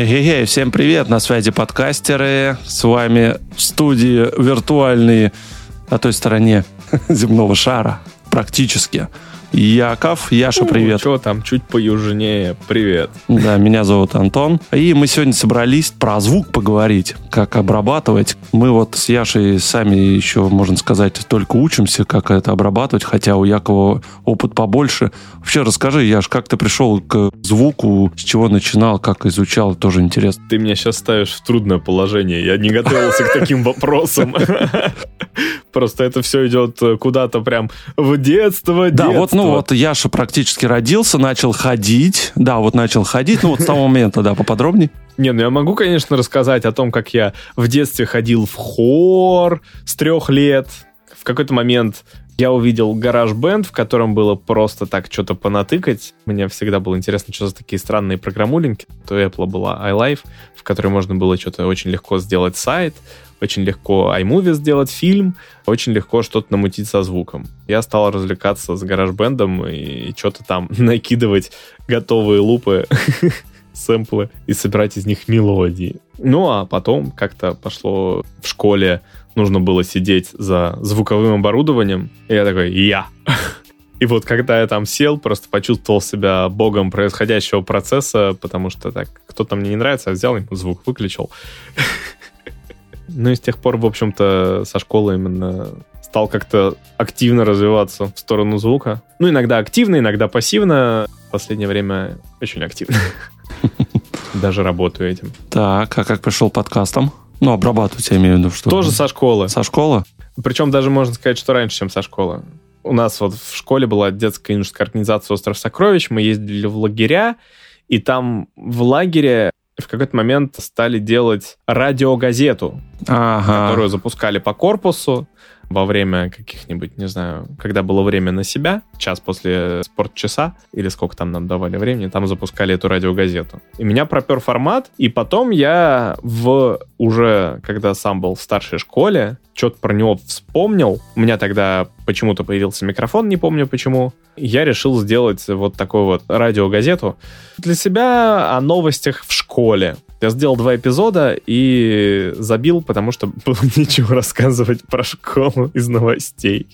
Эй, всем привет, на связи подкастеры. С вами в студии виртуальные на той стороне земного шара, практически. Яков. Яша, привет. Что там, чуть поюжнее. Привет. Да, меня зовут Антон. И мы сегодня собрались про звук поговорить, как обрабатывать. Мы вот с Яшей сами еще, можно сказать, только учимся, как это обрабатывать, хотя у Якова опыт побольше. Вообще расскажи, Яш, как ты пришел к звуку, с чего начинал, как изучал, тоже интересно. Ты меня сейчас ставишь в трудное положение. Я не готовился к таким вопросам. Просто это все идет куда-то прям в детство, Да, вот ну вот Яша практически родился, начал ходить. Да, вот начал ходить, ну вот с того момента, да, поподробнее. Не, ну я могу, конечно, рассказать о том, как я в детстве ходил в хор с трех лет. В какой-то момент я увидел гараж-бенд, в котором было просто так что-то понатыкать. Мне всегда было интересно, что за такие странные программулинки. То Apple была iLife, в которой можно было что-то очень легко сделать сайт, очень легко iMovie сделать фильм, очень легко что-то намутить со звуком. Я стал развлекаться с гараж-бендом и что-то там накидывать готовые лупы, сэмплы и собирать из них мелодии. Ну, а потом как-то пошло в школе, нужно было сидеть за звуковым оборудованием, и я такой, я. И вот когда я там сел, просто почувствовал себя богом происходящего процесса, потому что так, кто-то мне не нравится, я взял звук, выключил. Ну и с тех пор, в общем-то, со школы именно стал как-то активно развиваться в сторону звука. Ну, иногда активно, иногда пассивно. В последнее время очень активно. Даже работаю этим. Так, а как пришел подкастом? Ну, обрабатывать, я имею в виду, что... Тоже со школы. Со школы? Причем даже можно сказать, что раньше, чем со школы. У нас вот в школе была детская юношеская организация «Остров сокровищ», мы ездили в лагеря, и там в лагере в какой-то момент стали делать радиогазету, ага. которую запускали по корпусу во время каких-нибудь, не знаю, когда было время на себя, час после спортчаса, или сколько там нам давали времени, там запускали эту радиогазету. И меня пропер формат, и потом я в уже, когда сам был в старшей школе, что-то про него вспомнил. У меня тогда почему-то появился микрофон, не помню почему. Я решил сделать вот такую вот радиогазету для себя о новостях в школе. Я сделал два эпизода и забил, потому что было нечего рассказывать про школу из новостей.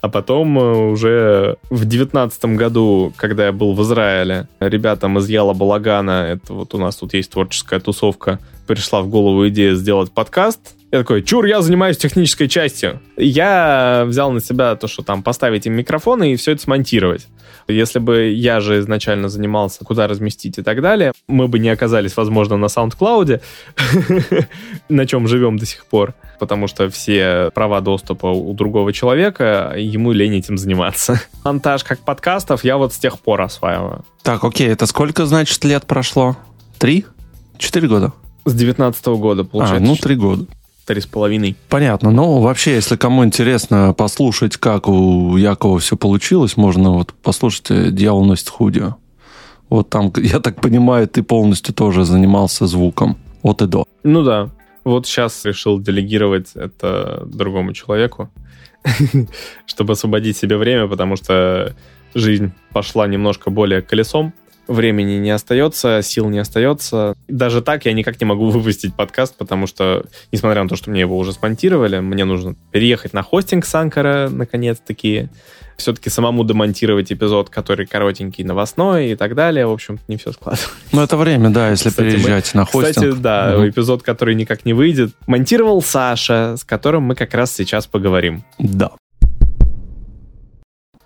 А потом э, уже в девятнадцатом году, когда я был в Израиле, ребятам из Яла Балагана, это вот у нас тут есть творческая тусовка, пришла в голову идея сделать подкаст. Я такой, чур, я занимаюсь технической частью. Я взял на себя то, что там поставить им микрофоны и все это смонтировать. Если бы я же изначально занимался, куда разместить и так далее, мы бы не оказались, возможно, на SoundCloud, на чем живем до сих пор, потому что все права доступа у другого человека, ему лень этим заниматься. Монтаж как подкастов я вот с тех пор осваиваю. Так, окей, это сколько, значит, лет прошло? Три? Четыре года? С девятнадцатого года, получается. А, ну, три года три с половиной. Понятно. Ну, вообще, если кому интересно послушать, как у Якова все получилось, можно вот послушать э, «Дьявол носит худи». Вот там, я так понимаю, ты полностью тоже занимался звуком от и до. Ну да. Вот сейчас решил делегировать это другому человеку, чтобы освободить себе время, потому что жизнь пошла немножко более колесом времени не остается, сил не остается. Даже так я никак не могу выпустить подкаст, потому что, несмотря на то, что мне его уже спонтировали, мне нужно переехать на хостинг с Анкара, наконец-таки, все-таки самому демонтировать эпизод, который коротенький, новостной и так далее. В общем, не все складывается. Ну, это время, да, если кстати, переезжать мы, на хостинг. Кстати, да, угу. эпизод, который никак не выйдет, монтировал Саша, с которым мы как раз сейчас поговорим. Да.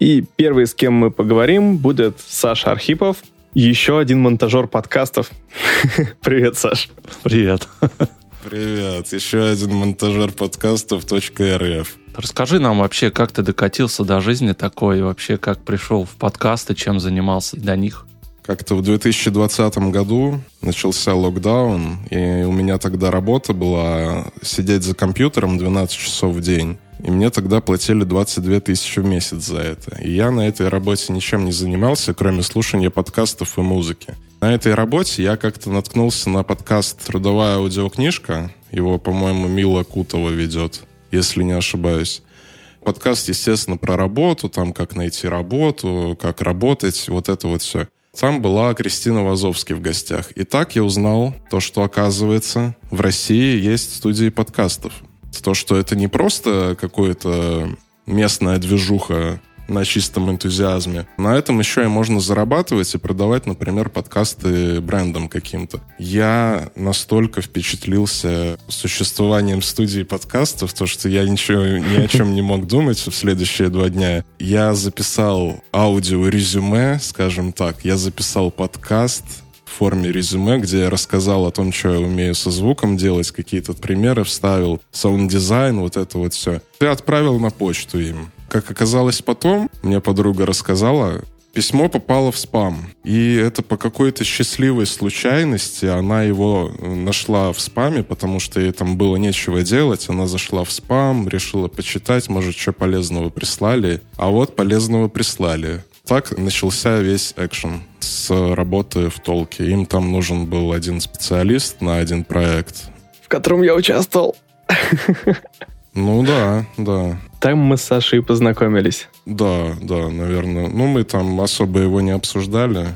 И первый, с кем мы поговорим, будет Саша Архипов, еще один монтажер подкастов. Привет, Саш. Привет. Привет. Еще один монтажер подкастов .рф. Расскажи нам вообще, как ты докатился до жизни такой, и вообще как пришел в подкасты, чем занимался до них? Как-то в 2020 году начался локдаун, и у меня тогда работа была сидеть за компьютером 12 часов в день. И мне тогда платили 22 тысячи в месяц за это. И я на этой работе ничем не занимался, кроме слушания подкастов и музыки. На этой работе я как-то наткнулся на подкаст «Трудовая аудиокнижка». Его, по-моему, Мила Кутова ведет, если не ошибаюсь. Подкаст, естественно, про работу, там, как найти работу, как работать, вот это вот все. Там была Кристина Вазовский в гостях. И так я узнал то, что, оказывается, в России есть студии подкастов. То, что это не просто какое-то местная движуха на чистом энтузиазме. На этом еще и можно зарабатывать и продавать, например, подкасты брендам каким-то. Я настолько впечатлился существованием студии подкастов, то, что я ничего ни о чем не мог думать в следующие два дня. Я записал аудио-резюме, скажем так. Я записал подкаст, форме резюме, где я рассказал о том, что я умею со звуком делать, какие-то примеры вставил, саунд-дизайн, вот это вот все. Ты отправил на почту им. Как оказалось потом, мне подруга рассказала, письмо попало в спам. И это по какой-то счастливой случайности она его нашла в спаме, потому что ей там было нечего делать. Она зашла в спам, решила почитать, может, что полезного прислали. А вот полезного прислали. Так начался весь экшен с работы в толке. Им там нужен был один специалист на один проект. В котором я участвовал. Ну да, да. Там мы с Сашей познакомились. Да, да, наверное. Ну, мы там особо его не обсуждали.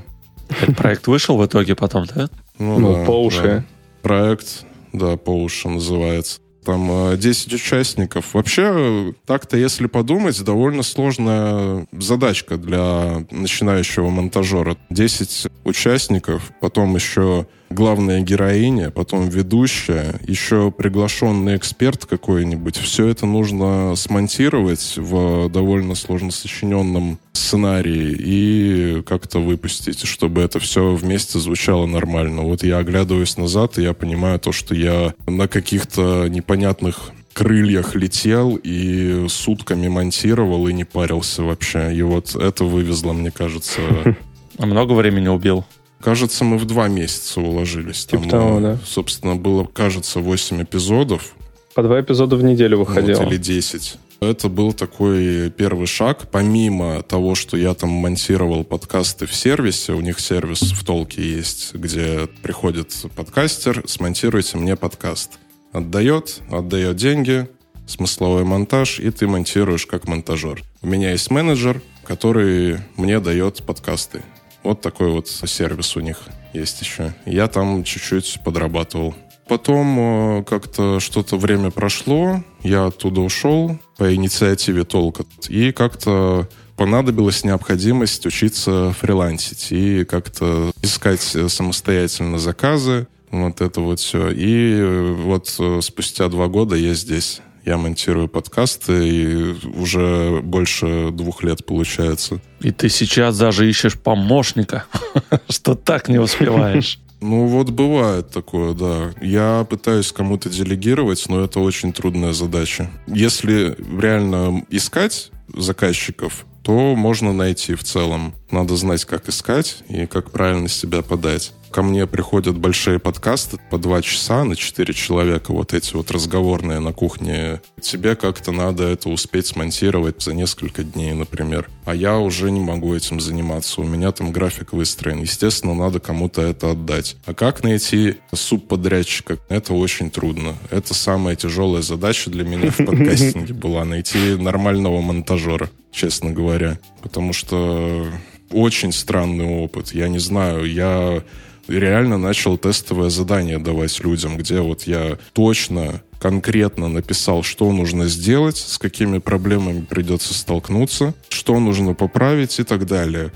Этот проект вышел в итоге потом, да? Ну, ну да, по уши. Да. Проект, да, по уши называется. Там 10 э, участников. Вообще, так-то, если подумать, довольно сложная задачка для начинающего монтажера. 10 участников, потом еще главная героиня, потом ведущая, еще приглашенный эксперт какой-нибудь. Все это нужно смонтировать в довольно сложно сочиненном сценарии и как-то выпустить, чтобы это все вместе звучало нормально. Вот я оглядываюсь назад, и я понимаю то, что я на каких-то непонятных крыльях летел и сутками монтировал и не парился вообще. И вот это вывезло, мне кажется. А много времени убил? Кажется, мы в два месяца уложились. Типа Там, того, да. собственно, было, кажется, 8 эпизодов. По два эпизода в неделю выходило. Вот, или 10. Это был такой первый шаг. Помимо того, что я там монтировал подкасты в сервисе, у них сервис в Толке есть, где приходит подкастер, смонтируйте мне подкаст. Отдает, отдает деньги, смысловой монтаж, и ты монтируешь как монтажер. У меня есть менеджер, который мне дает подкасты. Вот такой вот сервис у них есть еще. Я там чуть-чуть подрабатывал. Потом э, как-то что-то время прошло, я оттуда ушел по инициативе Толка. И как-то понадобилась необходимость учиться фрилансить и как-то искать самостоятельно заказы, вот это вот все. И вот э, спустя два года я здесь. Я монтирую подкасты, и уже больше двух лет получается. И ты сейчас даже ищешь помощника, что так не успеваешь. Ну вот бывает такое, да. Я пытаюсь кому-то делегировать, но это очень трудная задача. Если реально искать заказчиков, то можно найти в целом. Надо знать, как искать и как правильно себя подать ко мне приходят большие подкасты по два часа на четыре человека, вот эти вот разговорные на кухне. Тебе как-то надо это успеть смонтировать за несколько дней, например. А я уже не могу этим заниматься. У меня там график выстроен. Естественно, надо кому-то это отдать. А как найти субподрядчика? Это очень трудно. Это самая тяжелая задача для меня в подкастинге была. Найти нормального монтажера, честно говоря. Потому что очень странный опыт. Я не знаю, я реально начал тестовое задание давать людям, где вот я точно конкретно написал, что нужно сделать, с какими проблемами придется столкнуться, что нужно поправить и так далее.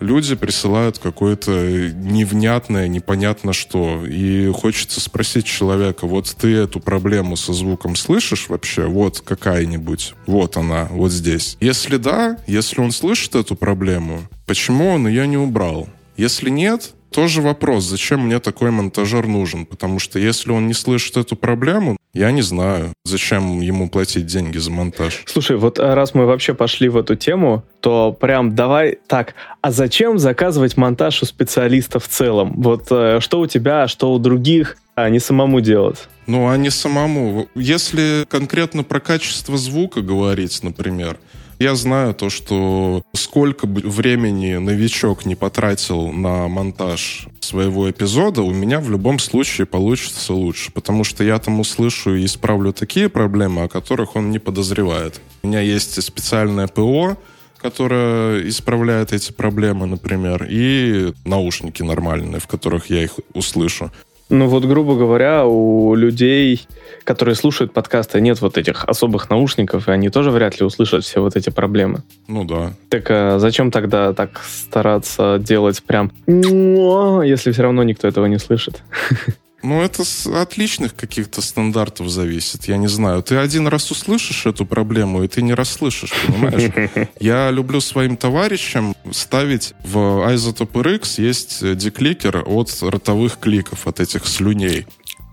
Люди присылают какое-то невнятное, непонятно что. И хочется спросить человека, вот ты эту проблему со звуком слышишь вообще? Вот какая-нибудь. Вот она, вот здесь. Если да, если он слышит эту проблему, почему он ее не убрал? Если нет, тоже вопрос, зачем мне такой монтажер нужен? Потому что если он не слышит эту проблему, я не знаю, зачем ему платить деньги за монтаж. Слушай, вот э, раз мы вообще пошли в эту тему, то прям давай так, а зачем заказывать монтаж у специалистов в целом? Вот э, что у тебя, что у других, а не самому делать? Ну, а не самому. Если конкретно про качество звука говорить, например, я знаю то, что сколько бы времени новичок не потратил на монтаж своего эпизода, у меня в любом случае получится лучше, потому что я там услышу и исправлю такие проблемы, о которых он не подозревает. У меня есть специальное ПО, которая исправляет эти проблемы, например, и наушники нормальные, в которых я их услышу. Ну вот, грубо говоря, у людей, которые слушают подкасты, нет вот этих особых наушников, и они тоже вряд ли услышат все вот эти проблемы. Ну да. Так а зачем тогда так стараться делать прям, если все равно никто этого не слышит? Ну, это с отличных каких-то стандартов зависит. Я не знаю. Ты один раз услышишь эту проблему, и ты не расслышишь, понимаешь? Я люблю своим товарищам ставить в Isotope RX есть декликер от ротовых кликов, от этих слюней.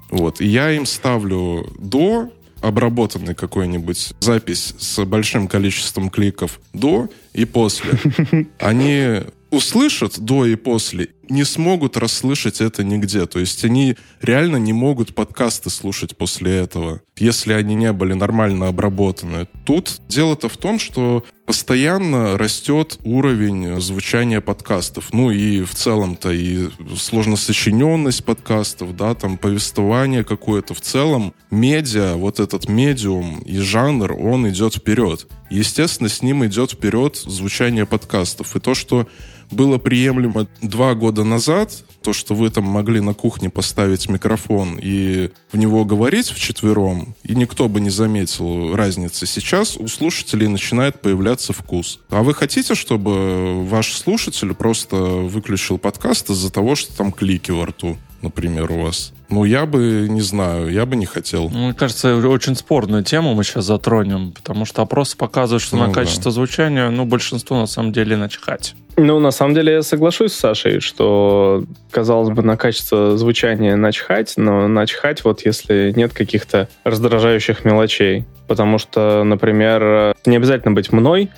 Вот. И я им ставлю до обработанный какой-нибудь запись с большим количеством кликов до и после. Они услышат до и после, не смогут расслышать это нигде. То есть они реально не могут подкасты слушать после этого, если они не были нормально обработаны. Тут дело-то в том, что постоянно растет уровень звучания подкастов. Ну и в целом-то и сложносочиненность подкастов, да, там повествование какое-то. В целом медиа, вот этот медиум и жанр, он идет вперед. Естественно, с ним идет вперед звучание подкастов. И то, что было приемлемо два года назад, то, что вы там могли на кухне поставить микрофон и в него говорить вчетвером, и никто бы не заметил разницы. Сейчас у слушателей начинает появляться вкус. А вы хотите, чтобы ваш слушатель просто выключил подкаст из-за того, что там клики во рту? например, у вас? Ну, я бы, не знаю, я бы не хотел. Мне кажется, очень спорную тему мы сейчас затронем, потому что опросы показывают, что ну, на качество да. звучания, ну, большинству на самом деле начхать. Ну, на самом деле я соглашусь с Сашей, что, казалось бы, на качество звучания начхать, но начхать вот если нет каких-то раздражающих мелочей. Потому что, например, не обязательно быть мной,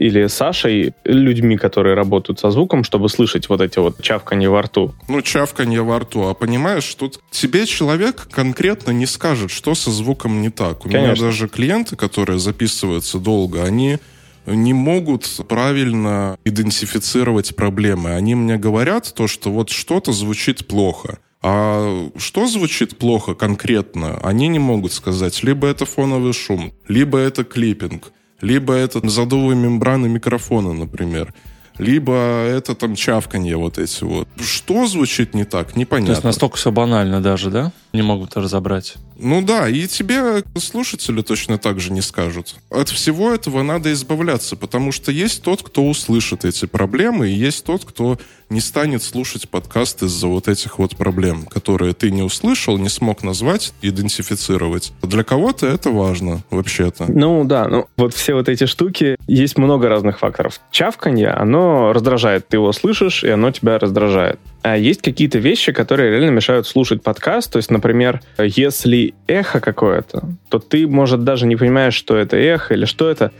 или Сашей, людьми, которые работают со звуком, чтобы слышать вот эти вот чавканье во рту? Ну, чавканье во рту. А понимаешь, тут тебе человек конкретно не скажет, что со звуком не так. У Конечно. меня даже клиенты, которые записываются долго, они не могут правильно идентифицировать проблемы. Они мне говорят то, что вот что-то звучит плохо. А что звучит плохо конкретно, они не могут сказать. Либо это фоновый шум, либо это клиппинг, либо это задувы мембраны микрофона, например. Либо это там чавканье вот эти вот. Что звучит не так, непонятно. То есть настолько все банально даже, да? Не могут разобрать. Ну да, и тебе слушатели точно так же не скажут. От всего этого надо избавляться, потому что есть тот, кто услышит эти проблемы, и есть тот, кто не станет слушать подкаст из-за вот этих вот проблем, которые ты не услышал, не смог назвать, идентифицировать. Для кого-то это важно, вообще-то. Ну да, ну вот все вот эти штуки, есть много разных факторов. Чавканье, оно раздражает. Ты его слышишь, и оно тебя раздражает. А есть какие-то вещи, которые реально мешают слушать подкаст. То есть, например, если эхо какое-то, то ты, может, даже не понимаешь, что это эхо или что это.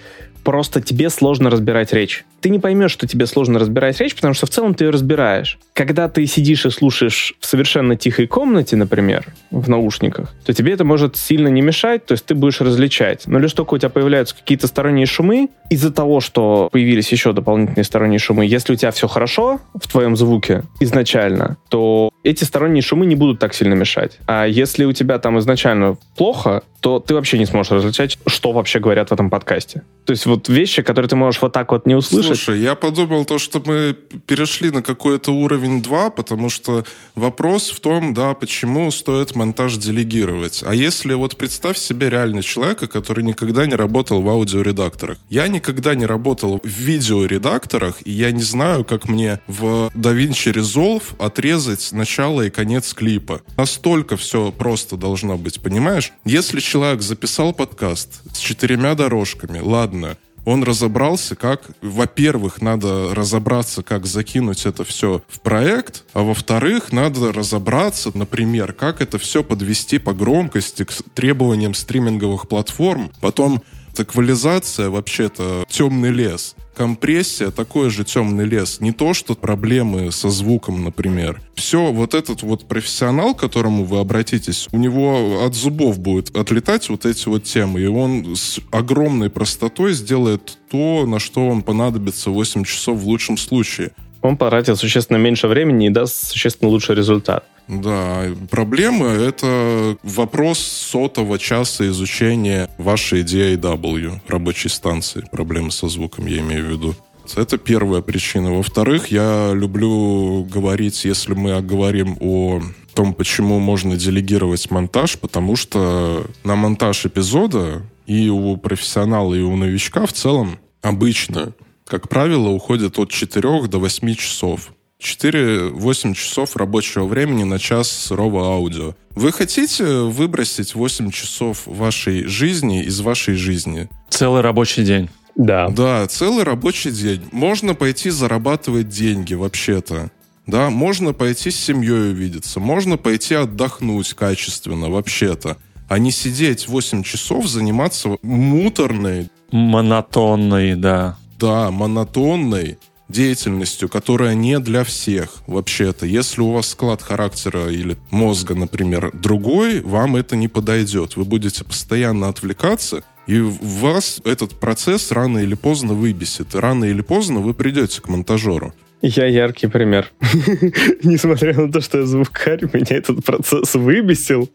Просто тебе сложно разбирать речь ты не поймешь, что тебе сложно разбирать речь, потому что в целом ты ее разбираешь. Когда ты сидишь и слушаешь в совершенно тихой комнате, например, в наушниках, то тебе это может сильно не мешать, то есть ты будешь различать. Но лишь только у тебя появляются какие-то сторонние шумы, из-за того, что появились еще дополнительные сторонние шумы, если у тебя все хорошо в твоем звуке изначально, то эти сторонние шумы не будут так сильно мешать. А если у тебя там изначально плохо, то ты вообще не сможешь различать, что вообще говорят в этом подкасте. То есть вот вещи, которые ты можешь вот так вот не услышать, Слушай, я подумал то, что мы перешли на какой-то уровень 2, потому что вопрос в том, да, почему стоит монтаж делегировать. А если вот представь себе реально человека, который никогда не работал в аудиоредакторах. Я никогда не работал в видеоредакторах, и я не знаю, как мне в DaVinci Resolve отрезать начало и конец клипа. Настолько все просто должно быть, понимаешь? Если человек записал подкаст с четырьмя дорожками, ладно, он разобрался, как, во-первых, надо разобраться, как закинуть это все в проект, а во-вторых, надо разобраться, например, как это все подвести по громкости к требованиям стриминговых платформ, потом эквализация вообще-то темный лес компрессия такой же темный лес. Не то, что проблемы со звуком, например. Все, вот этот вот профессионал, к которому вы обратитесь, у него от зубов будет отлетать вот эти вот темы, и он с огромной простотой сделает то, на что вам понадобится 8 часов в лучшем случае. Он потратит существенно меньше времени и даст существенно лучший результат. Да, проблемы — это вопрос сотого часа изучения вашей DAW, рабочей станции. Проблемы со звуком, я имею в виду. Это первая причина. Во-вторых, я люблю говорить, если мы говорим о том, почему можно делегировать монтаж, потому что на монтаж эпизода и у профессионала, и у новичка в целом обычно, как правило, уходит от 4 до 8 часов. 4-8 часов рабочего времени на час сырого аудио. Вы хотите выбросить 8 часов вашей жизни из вашей жизни? Целый рабочий день. Да. Да, целый рабочий день. Можно пойти зарабатывать деньги вообще-то. Да, можно пойти с семьей увидеться, можно пойти отдохнуть качественно вообще-то, а не сидеть 8 часов, заниматься муторной... Монотонной, да. Да, монотонной деятельностью, которая не для всех вообще-то. Если у вас склад характера или мозга, например, другой, вам это не подойдет. Вы будете постоянно отвлекаться, и вас этот процесс рано или поздно выбесит. Рано или поздно вы придете к монтажеру. Я яркий пример. Несмотря на то, что я звукарь, меня этот процесс выбесил.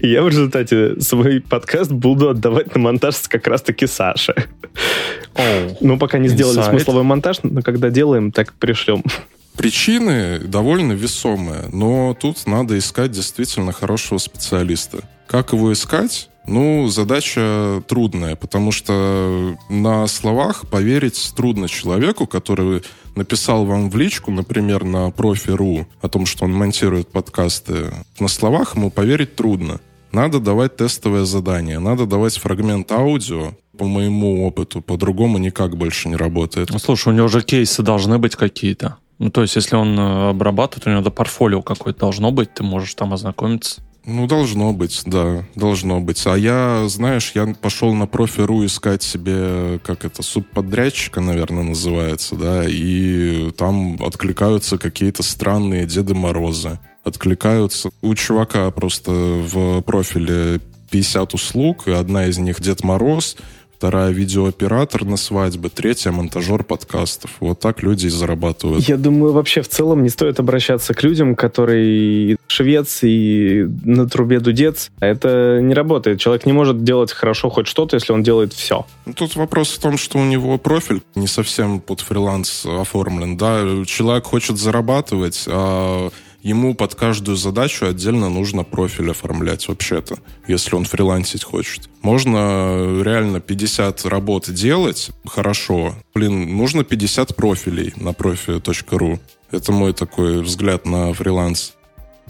И я в результате свой подкаст буду отдавать на монтаж как раз-таки Саше. Oh, ну, пока не сделали inside. смысловой монтаж, но когда делаем, так пришлем. Причины довольно весомые, но тут надо искать действительно хорошего специалиста. Как его искать? Ну, задача трудная, потому что на словах поверить трудно человеку, который написал вам в личку, например, на профи.ру о том, что он монтирует подкасты. На словах ему поверить трудно. Надо давать тестовое задание, надо давать фрагмент аудио. По моему опыту, по-другому никак больше не работает. Ну, слушай, у него же кейсы должны быть какие-то. Ну, то есть, если он э, обрабатывает, у него до портфолио какое-то должно быть, ты можешь там ознакомиться. Ну, должно быть, да, должно быть. А я, знаешь, я пошел на профи.ру искать себе, как это, субподрядчика, наверное, называется, да, и там откликаются какие-то странные Деды Морозы. Откликаются. У чувака просто в профиле 50 услуг, и одна из них Дед Мороз, вторая видеооператор на свадьбе, третья монтажер подкастов. Вот так люди и зарабатывают. Я думаю, вообще в целом не стоит обращаться к людям, которые швец и на трубе дудец. Это не работает. Человек не может делать хорошо хоть что-то, если он делает все. Ну, тут вопрос в том, что у него профиль не совсем под фриланс оформлен. Да, человек хочет зарабатывать, а ему под каждую задачу отдельно нужно профиль оформлять вообще-то, если он фрилансить хочет. Можно реально 50 работ делать хорошо. Блин, нужно 50 профилей на профи.ру. Это мой такой взгляд на фриланс.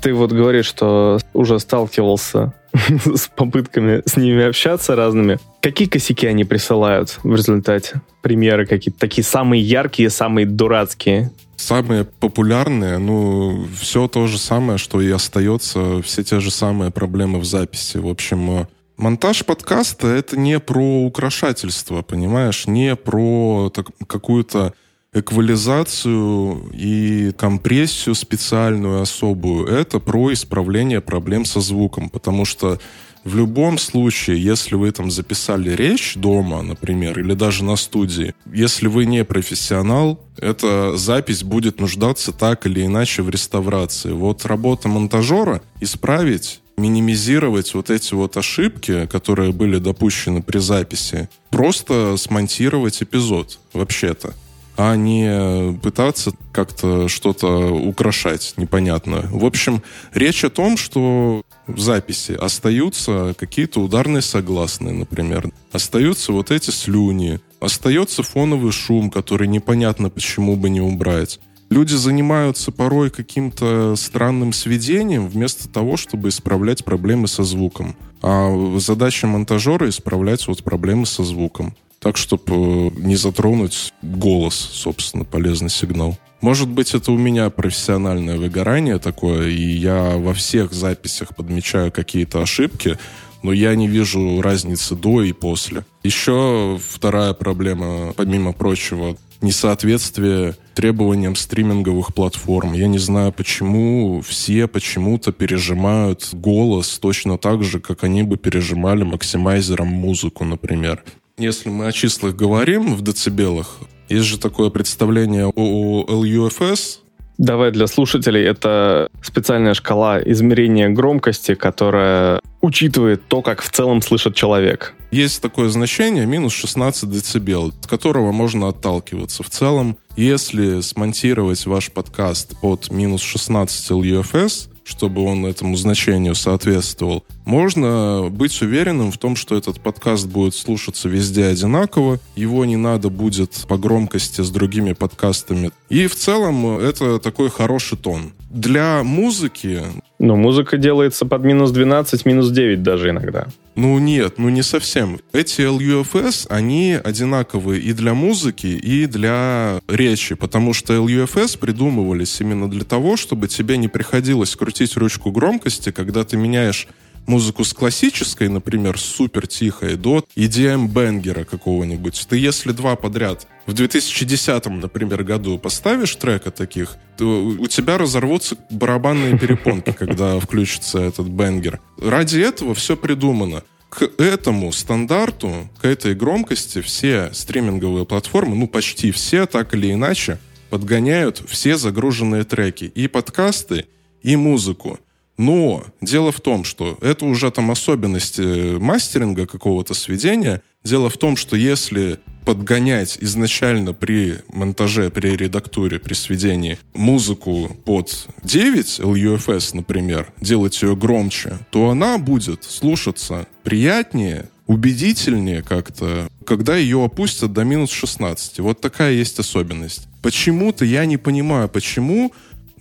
Ты вот говоришь, что уже сталкивался с попытками с ними общаться разными. Какие косяки они присылают в результате? Примеры какие-то такие самые яркие, самые дурацкие. Самые популярные, ну, все то же самое, что и остается, все те же самые проблемы в записи. В общем, э, монтаж подкаста — это не про украшательство, понимаешь? Не про так, какую-то эквализацию и компрессию специальную, особую. Это про исправление проблем со звуком, потому что в любом случае, если вы там записали речь дома, например, или даже на студии, если вы не профессионал, эта запись будет нуждаться так или иначе в реставрации. Вот работа монтажера — исправить минимизировать вот эти вот ошибки, которые были допущены при записи, просто смонтировать эпизод вообще-то а не пытаться как-то что-то украшать непонятно. В общем, речь о том, что записи остаются какие-то ударные согласные, например. Остаются вот эти слюни. Остается фоновый шум, который непонятно почему бы не убрать. Люди занимаются порой каким-то странным сведением вместо того, чтобы исправлять проблемы со звуком. А задача монтажера исправлять вот проблемы со звуком так, чтобы э, не затронуть голос, собственно, полезный сигнал. Может быть, это у меня профессиональное выгорание такое, и я во всех записях подмечаю какие-то ошибки, но я не вижу разницы до и после. Еще вторая проблема, помимо прочего, несоответствие требованиям стриминговых платформ. Я не знаю, почему все почему-то пережимают голос точно так же, как они бы пережимали максимайзером музыку, например. Если мы о числах говорим в децибелах, есть же такое представление о LUFS, Давай для слушателей. Это специальная шкала измерения громкости, которая учитывает то, как в целом слышит человек. Есть такое значение минус 16 дБ, от которого можно отталкиваться. В целом, если смонтировать ваш подкаст под минус 16 LUFS, чтобы он этому значению соответствовал, можно быть уверенным в том, что этот подкаст будет слушаться везде одинаково, его не надо будет по громкости с другими подкастами. И в целом это такой хороший тон. Для музыки... Но музыка делается под минус 12, минус 9 даже иногда. Ну нет, ну не совсем. Эти LUFS, они одинаковые и для музыки, и для речи, потому что LUFS придумывались именно для того, чтобы тебе не приходилось крутить ручку громкости, когда ты меняешь музыку с классической, например, супер тихой, до EDM-бенгера какого-нибудь. Ты если два подряд в 2010, например, году поставишь трека таких, то у тебя разорвутся барабанные перепонки, когда включится этот бенгер. Ради этого все придумано. К этому стандарту, к этой громкости все стриминговые платформы, ну почти все, так или иначе, подгоняют все загруженные треки. И подкасты, и музыку. Но дело в том, что это уже там особенности мастеринга какого-то сведения. Дело в том, что если подгонять изначально при монтаже, при редактуре, при сведении музыку под 9 LUFS, например, делать ее громче, то она будет слушаться приятнее, убедительнее как-то, когда ее опустят до минус 16. Вот такая есть особенность. Почему-то я не понимаю, почему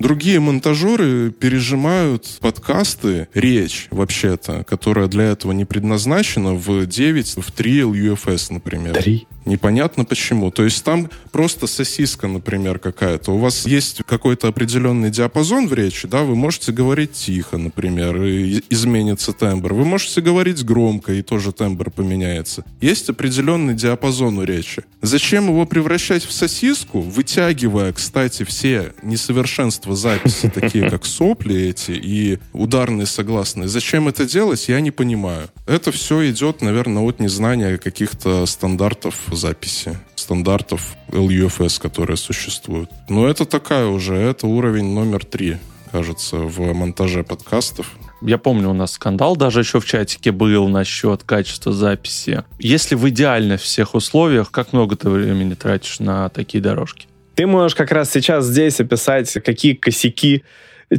Другие монтажеры пережимают подкасты, речь вообще-то, которая для этого не предназначена, в 9, в 3 LUFS, например. 3? Непонятно почему. То есть там просто сосиска, например, какая-то. У вас есть какой-то определенный диапазон в речи, да, вы можете говорить тихо, например, и изменится тембр. Вы можете говорить громко, и тоже тембр поменяется. Есть определенный диапазон у речи. Зачем его превращать в сосиску, вытягивая, кстати, все несовершенства записи, такие как сопли эти и ударные согласные? Зачем это делать, я не понимаю. Это все идет, наверное, от незнания каких-то стандартов записи стандартов LUFS, которые существуют. Но это такая уже, это уровень номер три, кажется, в монтаже подкастов. Я помню, у нас скандал даже еще в чатике был насчет качества записи. Если в идеальных всех условиях, как много ты времени тратишь на такие дорожки? Ты можешь как раз сейчас здесь описать, какие косяки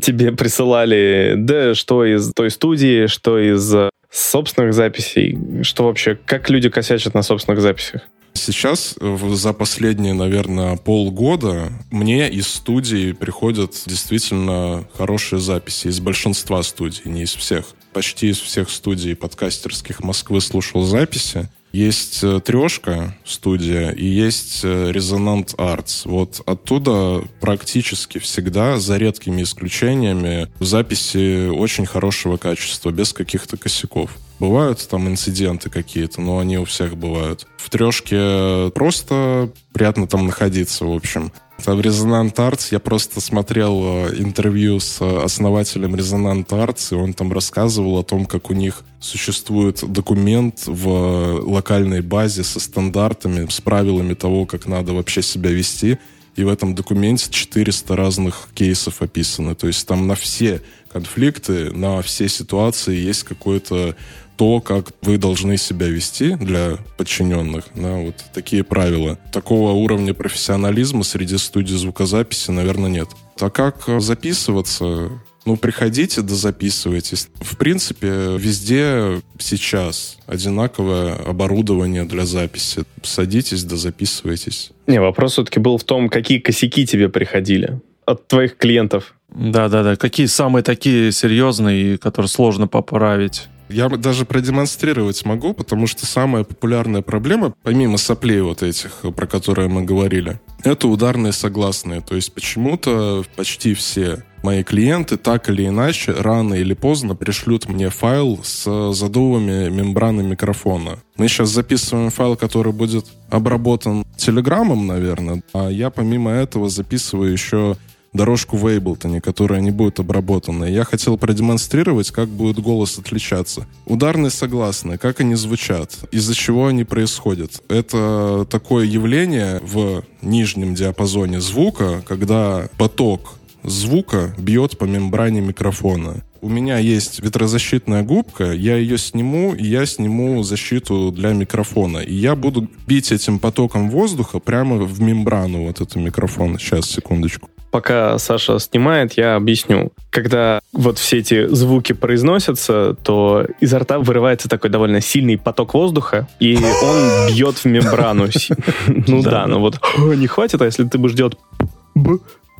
тебе присылали, да, что из той студии, что из собственных записей, что вообще, как люди косячат на собственных записях? Сейчас, за последние, наверное, полгода, мне из студии приходят действительно хорошие записи. Из большинства студий, не из всех. Почти из всех студий подкастерских Москвы слушал записи. Есть э, трешка студия и есть э, резонант артс. Вот оттуда практически всегда, за редкими исключениями, записи очень хорошего качества, без каких-то косяков. Бывают там инциденты какие-то, но они у всех бывают. В трешке просто приятно там находиться, в общем. В Резонант Артс я просто смотрел э, интервью с основателем Резонант Артс, и он там рассказывал о том, как у них существует документ в локальной базе со стандартами, с правилами того, как надо вообще себя вести. И в этом документе 400 разных кейсов описаны. То есть там на все конфликты, на все ситуации есть какой-то то, как вы должны себя вести для подчиненных, да, вот такие правила. Такого уровня профессионализма среди студий звукозаписи, наверное, нет. А как записываться? Ну, приходите, да записывайтесь. В принципе, везде сейчас одинаковое оборудование для записи. Садитесь, да записывайтесь. Не, вопрос все-таки был в том, какие косяки тебе приходили от твоих клиентов. Да-да-да. Какие самые такие серьезные, которые сложно поправить? Я даже продемонстрировать могу, потому что самая популярная проблема, помимо соплей вот этих, про которые мы говорили, это ударные согласные. То есть почему-то почти все мои клиенты так или иначе рано или поздно пришлют мне файл с задувами мембраны микрофона. Мы сейчас записываем файл, который будет обработан телеграммом, наверное, а я помимо этого записываю еще дорожку в Ableton, которая не будет обработана. Я хотел продемонстрировать, как будет голос отличаться. Ударные согласные, как они звучат, из-за чего они происходят. Это такое явление в нижнем диапазоне звука, когда поток звука бьет по мембране микрофона. У меня есть ветрозащитная губка, я ее сниму, и я сниму защиту для микрофона. И я буду бить этим потоком воздуха прямо в мембрану вот этого микрофона. Сейчас, секундочку. Пока Саша снимает, я объясню. Когда вот все эти звуки произносятся, то изо рта вырывается такой довольно сильный поток воздуха, и он бьет в мембрану. Ну да, ну вот не хватит, а если ты будешь делать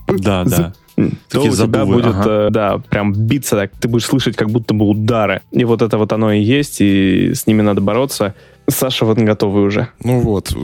да, да. То у тебя будет, э, да, прям биться так. Ты будешь слышать как будто бы удары. И вот это вот оно и есть, и с ними надо бороться. Саша вот готовы уже. Ну вот,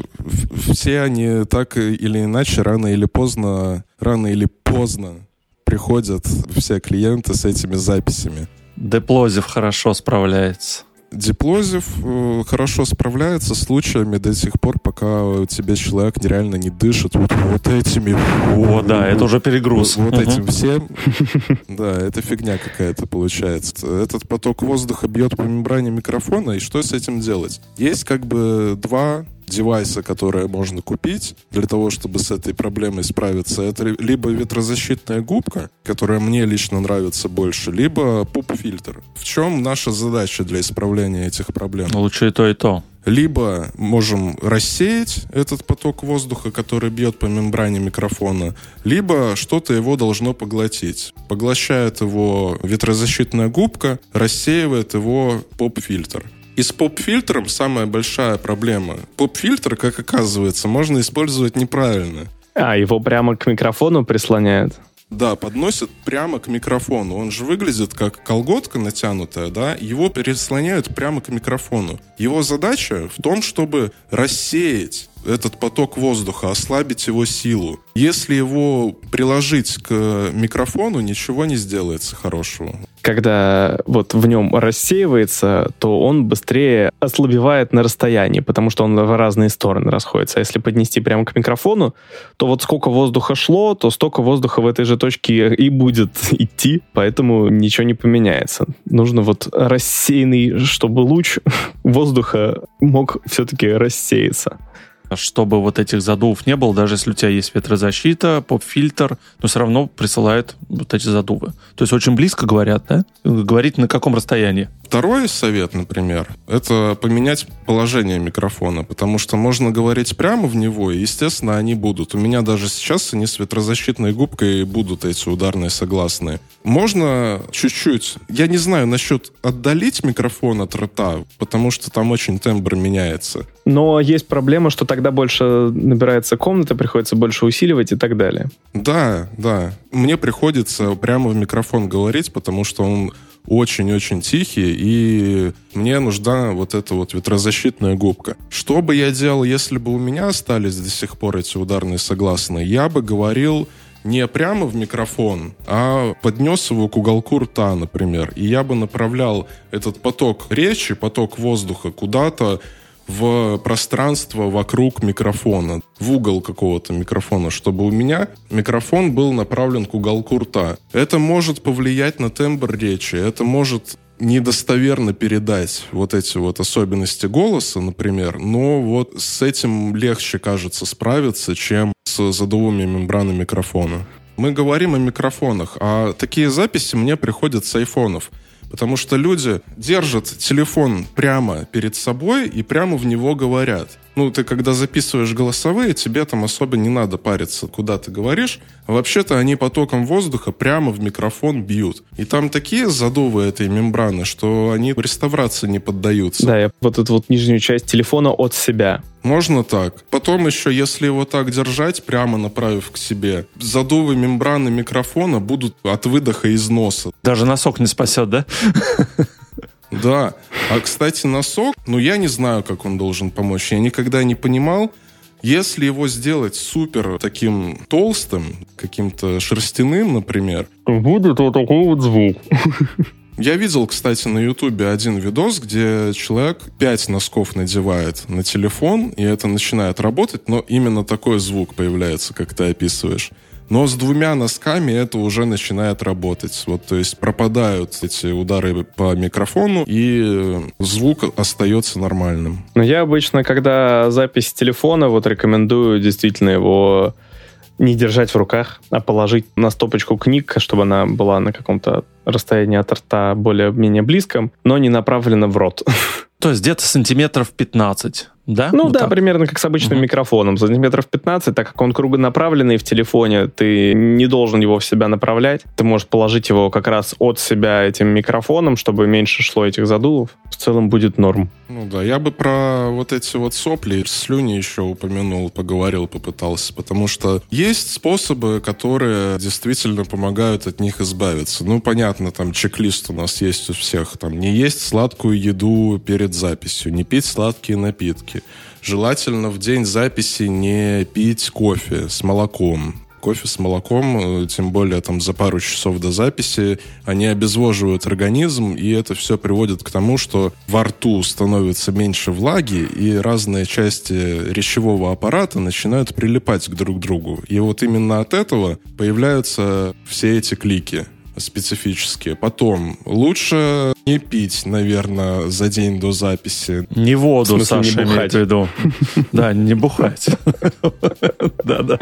все они так или иначе, рано или поздно, рано или поздно приходят все клиенты с этими записями. Деплозив хорошо справляется. Диплозив э, хорошо справляется с случаями до сих пор, пока тебе человек нереально не дышит вот, вот этими... О, да, это уже перегруз. Вот, вот этим всем. Да, это фигня какая-то получается. Этот поток воздуха бьет по мембране микрофона, и что с этим делать? Есть как бы два девайса, которые можно купить для того, чтобы с этой проблемой справиться, это либо ветрозащитная губка, которая мне лично нравится больше, либо пуп-фильтр. В чем наша задача для исправления этих проблем? Лучше и то, и то. Либо можем рассеять этот поток воздуха, который бьет по мембране микрофона, либо что-то его должно поглотить. Поглощает его ветрозащитная губка, рассеивает его поп-фильтр. И с поп-фильтром самая большая проблема. Поп-фильтр, как оказывается, можно использовать неправильно. А, его прямо к микрофону прислоняют? Да, подносят прямо к микрофону. Он же выглядит как колготка натянутая, да? Его переслоняют прямо к микрофону. Его задача в том, чтобы рассеять этот поток воздуха, ослабить его силу. Если его приложить к микрофону, ничего не сделается хорошего. Когда вот в нем рассеивается, то он быстрее ослабевает на расстоянии, потому что он в разные стороны расходится. А если поднести прямо к микрофону, то вот сколько воздуха шло, то столько воздуха в этой же точке и будет идти, поэтому ничего не поменяется. Нужно вот рассеянный, чтобы луч воздуха мог все-таки рассеяться чтобы вот этих задувов не было, даже если у тебя есть ветрозащита, поп-фильтр, но все равно присылают вот эти задувы. То есть очень близко говорят, да? Говорить на каком расстоянии? Второй совет, например, это поменять положение микрофона, потому что можно говорить прямо в него, и, естественно, они будут. У меня даже сейчас они с ветрозащитной губкой будут эти ударные согласные. Можно чуть-чуть, я не знаю насчет отдалить микрофон от рта, потому что там очень тембр меняется. Но есть проблема, что тогда больше набирается комната, приходится больше усиливать и так далее. Да, да. Мне приходится прямо в микрофон говорить, потому что он очень-очень тихий, и мне нужна вот эта вот ветрозащитная губка. Что бы я делал, если бы у меня остались до сих пор эти ударные согласные? Я бы говорил не прямо в микрофон, а поднес его к уголку рта, например. И я бы направлял этот поток речи, поток воздуха куда-то в пространство вокруг микрофона, в угол какого-то микрофона, чтобы у меня микрофон был направлен к уголку рта. Это может повлиять на тембр речи, это может недостоверно передать вот эти вот особенности голоса, например, но вот с этим легче, кажется, справиться, чем с задувами мембраны микрофона. Мы говорим о микрофонах, а такие записи мне приходят с айфонов. Потому что люди держат телефон прямо перед собой и прямо в него говорят. Ну, ты когда записываешь голосовые, тебе там особо не надо париться, куда ты говоришь. А вообще-то они потоком воздуха прямо в микрофон бьют. И там такие задувы этой мембраны, что они реставрации не поддаются. Да, я вот эту вот нижнюю часть телефона от себя. Можно так. Потом еще, если его так держать, прямо направив к себе, задувы мембраны микрофона будут от выдоха из носа. Даже носок не спасет, да? Да. А, кстати, носок, ну, я не знаю, как он должен помочь. Я никогда не понимал, если его сделать супер таким толстым, каким-то шерстяным, например... Будет вот такой вот звук. Я видел, кстати, на Ютубе один видос, где человек пять носков надевает на телефон, и это начинает работать, но именно такой звук появляется, как ты описываешь. Но с двумя носками это уже начинает работать. Вот, то есть пропадают эти удары по микрофону, и звук остается нормальным. Но я обычно, когда запись телефона, вот рекомендую действительно его не держать в руках, а положить на стопочку книг, чтобы она была на каком-то расстоянии от рта более-менее близком, но не направлена в рот. То есть где-то сантиметров 15 да? Ну вот да, так. примерно как с обычным угу. микрофоном. Сантиметров 15, так как он кругонаправленный в телефоне, ты не должен его в себя направлять. Ты можешь положить его как раз от себя этим микрофоном, чтобы меньше шло этих задувов. В целом будет норм. Ну да, я бы про вот эти вот сопли, слюни еще упомянул, поговорил, попытался, потому что есть способы, которые действительно помогают от них избавиться. Ну, понятно, там чек-лист у нас есть у всех. Там не есть сладкую еду перед записью, не пить сладкие напитки, Желательно в день записи не пить кофе с молоком. Кофе с молоком, э, тем более там за пару часов до записи, они обезвоживают организм, и это все приводит к тому, что во рту становится меньше влаги, и разные части речевого аппарата начинают прилипать к друг другу. И вот именно от этого появляются все эти клики специфические. Потом, лучше не пить, наверное, за день до записи. Не воду, в смысле, Саша, не бухать. в виду. Да, не бухать. Да-да.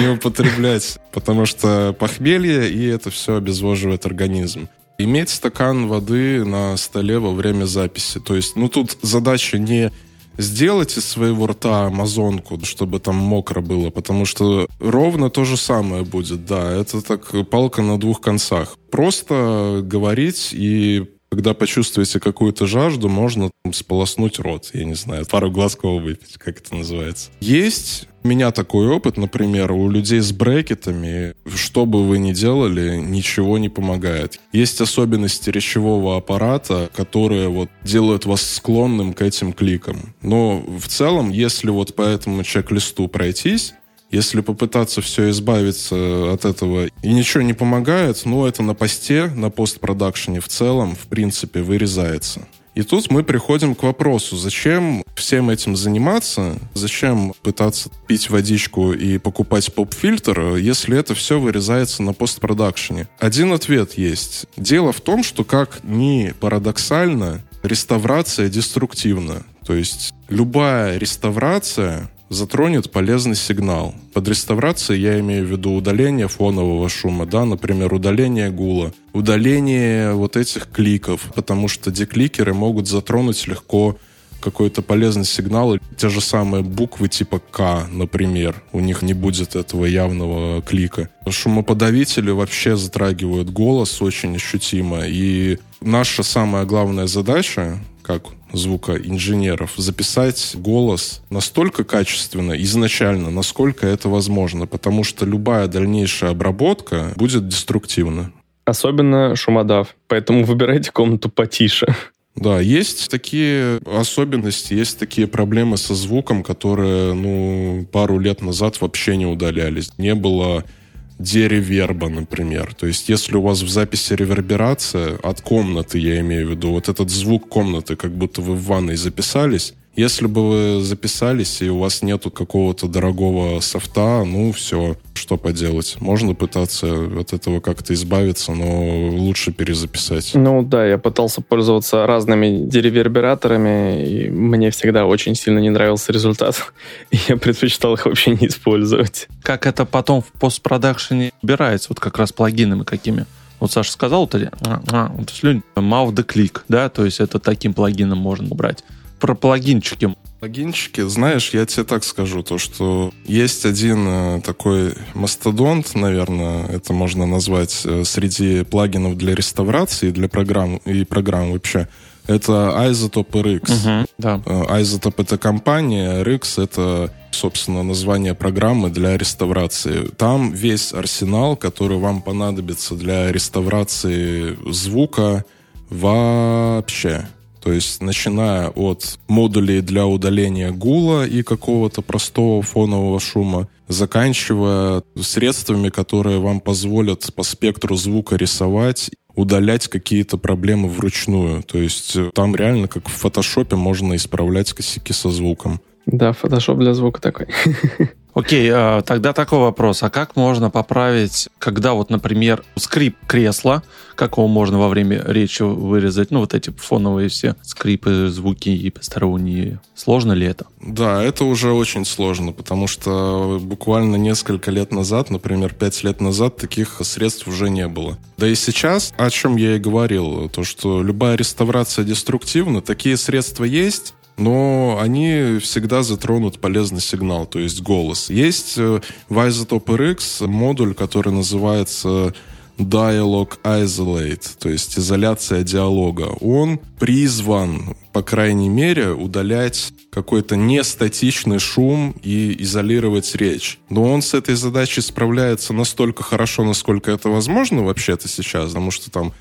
Не употреблять, потому что похмелье, и это все обезвоживает организм. Иметь стакан воды на столе во время записи. То есть, ну, тут задача не сделать из своего рта амазонку, чтобы там мокро было, потому что ровно то же самое будет, да, это так палка на двух концах. Просто говорить и когда почувствуете какую-то жажду, можно там, сполоснуть рот, я не знаю, пару глазков выпить, как это называется. Есть у меня такой опыт, например, у людей с брекетами, что бы вы ни делали, ничего не помогает. Есть особенности речевого аппарата, которые вот делают вас склонным к этим кликам. Но в целом, если вот по этому чек-листу пройтись, если попытаться все избавиться от этого и ничего не помогает, ну, это на посте, на постпродакшене в целом, в принципе, вырезается. И тут мы приходим к вопросу, зачем всем этим заниматься, зачем пытаться пить водичку и покупать поп-фильтр, если это все вырезается на постпродакшене. Один ответ есть. Дело в том, что как ни парадоксально, реставрация деструктивна. То есть любая реставрация затронет полезный сигнал. Под реставрацией я имею в виду удаление фонового шума, да, например, удаление гула, удаление вот этих кликов, потому что декликеры могут затронуть легко какой-то полезный сигнал, те же самые буквы типа К, например, у них не будет этого явного клика. Шумоподавители вообще затрагивают голос очень ощутимо, и наша самая главная задача, как звукоинженеров записать голос настолько качественно изначально, насколько это возможно, потому что любая дальнейшая обработка будет деструктивна. Особенно шумодав, поэтому выбирайте комнату потише. Да, есть такие особенности, есть такие проблемы со звуком, которые, ну, пару лет назад вообще не удалялись. Не было дереверба, например. То есть, если у вас в записи реверберация от комнаты, я имею в виду, вот этот звук комнаты, как будто вы в ванной записались, если бы вы записались, и у вас нету какого-то дорогого софта, ну, все, что поделать. Можно пытаться от этого как-то избавиться, но лучше перезаписать. Ну да, я пытался пользоваться разными деревербераторами, и мне всегда очень сильно не нравился результат. Я предпочитал их вообще не использовать. Как это потом в постпродакшене убирается, вот как раз плагинами какими? Вот Саша сказал, вот, а, а, вот слюнь, mouth the click, да, то есть это таким плагином можно убрать про плагинчики. Плагинчики, знаешь, я тебе так скажу, то что есть один э, такой мастодонт, наверное, это можно назвать э, среди плагинов для реставрации, для программ и программ вообще. Это Isotope RX. Угу, да. Э, Isotope это компания, RX это, собственно, название программы для реставрации. Там весь арсенал, который вам понадобится для реставрации звука вообще. То есть, начиная от модулей для удаления гула и какого-то простого фонового шума, заканчивая средствами, которые вам позволят по спектру звука рисовать удалять какие-то проблемы вручную. То есть э, там реально, как в фотошопе, можно исправлять косяки со звуком. Да, фотошоп для звука такой. Окей, а, тогда такой вопрос. А как можно поправить, когда вот, например, скрип кресла, как его можно во время речи вырезать? Ну, вот эти фоновые все скрипы, звуки и посторонние. Сложно ли это? Да, это уже очень сложно, потому что буквально несколько лет назад, например, пять лет назад, таких средств уже не было. Да и сейчас, о чем я и говорил, то, что любая реставрация деструктивна, такие средства есть, но они всегда затронут полезный сигнал, то есть голос. Есть э, в Isotope RX модуль, который называется Dialogue Isolate, то есть изоляция диалога. Он призван, по крайней мере, удалять какой-то нестатичный шум и изолировать речь. Но он с этой задачей справляется настолько хорошо, насколько это возможно вообще-то сейчас, потому что там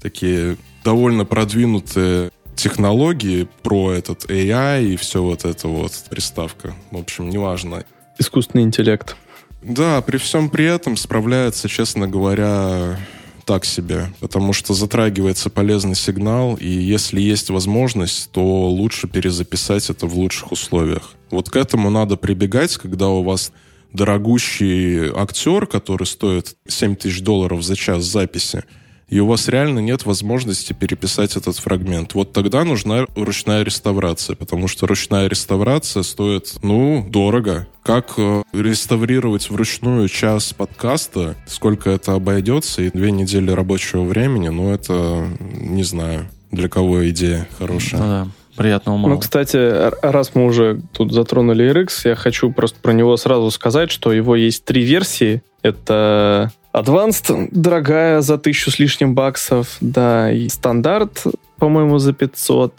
такие довольно продвинутые технологии, про этот AI и все вот это вот, приставка. В общем, неважно. Искусственный интеллект. Да, при всем при этом справляется, честно говоря, так себе, потому что затрагивается полезный сигнал, и если есть возможность, то лучше перезаписать это в лучших условиях. Вот к этому надо прибегать, когда у вас дорогущий актер, который стоит 7 тысяч долларов за час записи, и у вас реально нет возможности переписать этот фрагмент. Вот тогда нужна ручная реставрация, потому что ручная реставрация стоит, ну, дорого. Как э, реставрировать вручную час подкаста, сколько это обойдется, и две недели рабочего времени, ну, это, не знаю, для кого идея хорошая. Ну, да приятного мало. Ну, кстати, раз мы уже тут затронули RX, я хочу просто про него сразу сказать, что его есть три версии. Это Advanced дорогая за тысячу с лишним баксов, да, и стандарт, по-моему, за 500,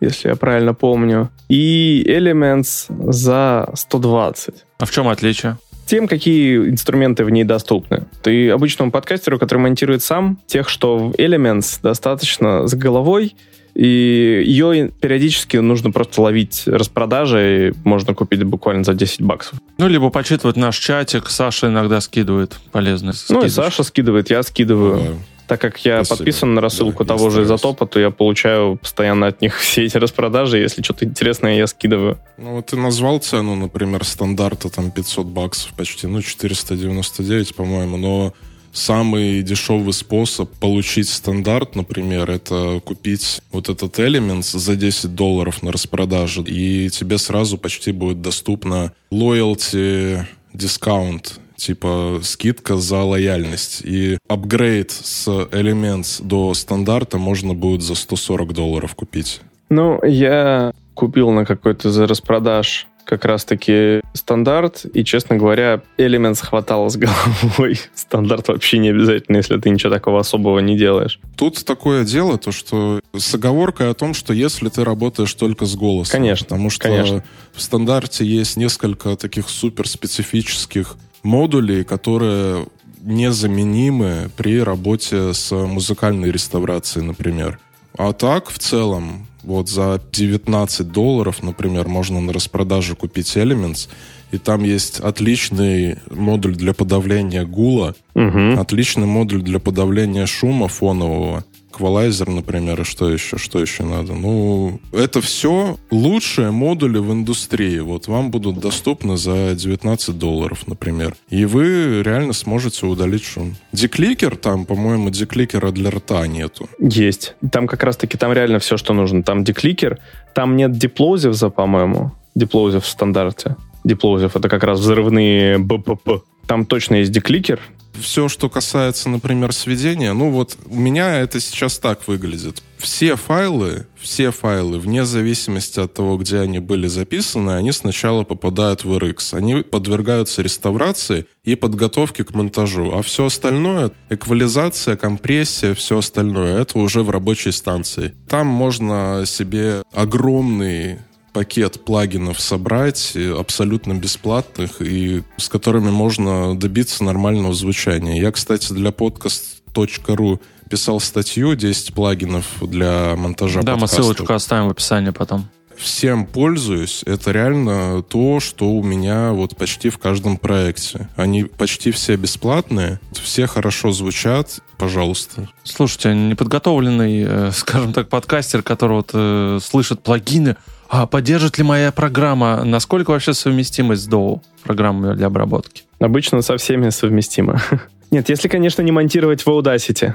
если я правильно помню, и Elements за 120. А в чем отличие? тем, какие инструменты в ней доступны. Ты обычному подкастеру, который монтирует сам, тех, что в Elements достаточно с головой, и ее периодически нужно просто ловить распродажи, и можно купить буквально за 10 баксов. Ну, либо почитывать наш чатик. Саша иногда скидывает полезные Ну, и Саша скидывает, я скидываю. Да. Так как я Спасибо. подписан на рассылку да, того же изотопа, то я получаю постоянно от них все эти распродажи. Если что-то интересное, я скидываю. Ну, вот ты назвал цену, например, стандарта там 500 баксов почти, ну, 499, по-моему, но самый дешевый способ получить стандарт, например, это купить вот этот Elements за 10 долларов на распродаже, и тебе сразу почти будет доступно loyalty discount, типа скидка за лояльность. И апгрейд с Elements до стандарта можно будет за 140 долларов купить. Ну, я купил на какой-то за распродаж как раз-таки стандарт, и, честно говоря, Elements хватало с головой. Стандарт вообще не обязательно, если ты ничего такого особого не делаешь. Тут такое дело, то что с оговоркой о том, что если ты работаешь только с голосом. Конечно, Потому что конечно. в стандарте есть несколько таких суперспецифических модулей, которые незаменимы при работе с музыкальной реставрацией, например. А так, в целом, вот за 19 долларов, например, можно на распродаже купить Elements, и там есть отличный модуль для подавления гула, угу. отличный модуль для подавления шума фонового, эквалайзер, например, и что еще, что еще надо. Ну, это все лучшие модули в индустрии. Вот вам будут доступны за 19 долларов, например. И вы реально сможете удалить шум. Декликер там, по-моему, декликера для рта нету. Есть. Там как раз-таки там реально все, что нужно. Там декликер, там нет диплозивза, по-моему. Диплозив в стандарте. Диплозив — это как раз взрывные БПП. Там точно есть декликер, все, что касается, например, сведения, ну вот у меня это сейчас так выглядит. Все файлы, все файлы, вне зависимости от того, где они были записаны, они сначала попадают в RX. Они подвергаются реставрации и подготовке к монтажу. А все остальное, эквализация, компрессия, все остальное, это уже в рабочей станции. Там можно себе огромный пакет плагинов собрать абсолютно бесплатных и с которыми можно добиться нормального звучания. Я, кстати, для podcast.ru писал статью 10 плагинов для монтажа Да, подкастов. мы ссылочку оставим в описании потом. Всем пользуюсь. Это реально то, что у меня вот почти в каждом проекте. Они почти все бесплатные, все хорошо звучат. Пожалуйста. Слушайте, неподготовленный, э, скажем так, подкастер, который вот э, слышит плагины, а поддержит ли моя программа? Насколько вообще совместимость с DAW программой для обработки? Обычно со всеми совместимо. Нет, если, конечно, не монтировать в Audacity.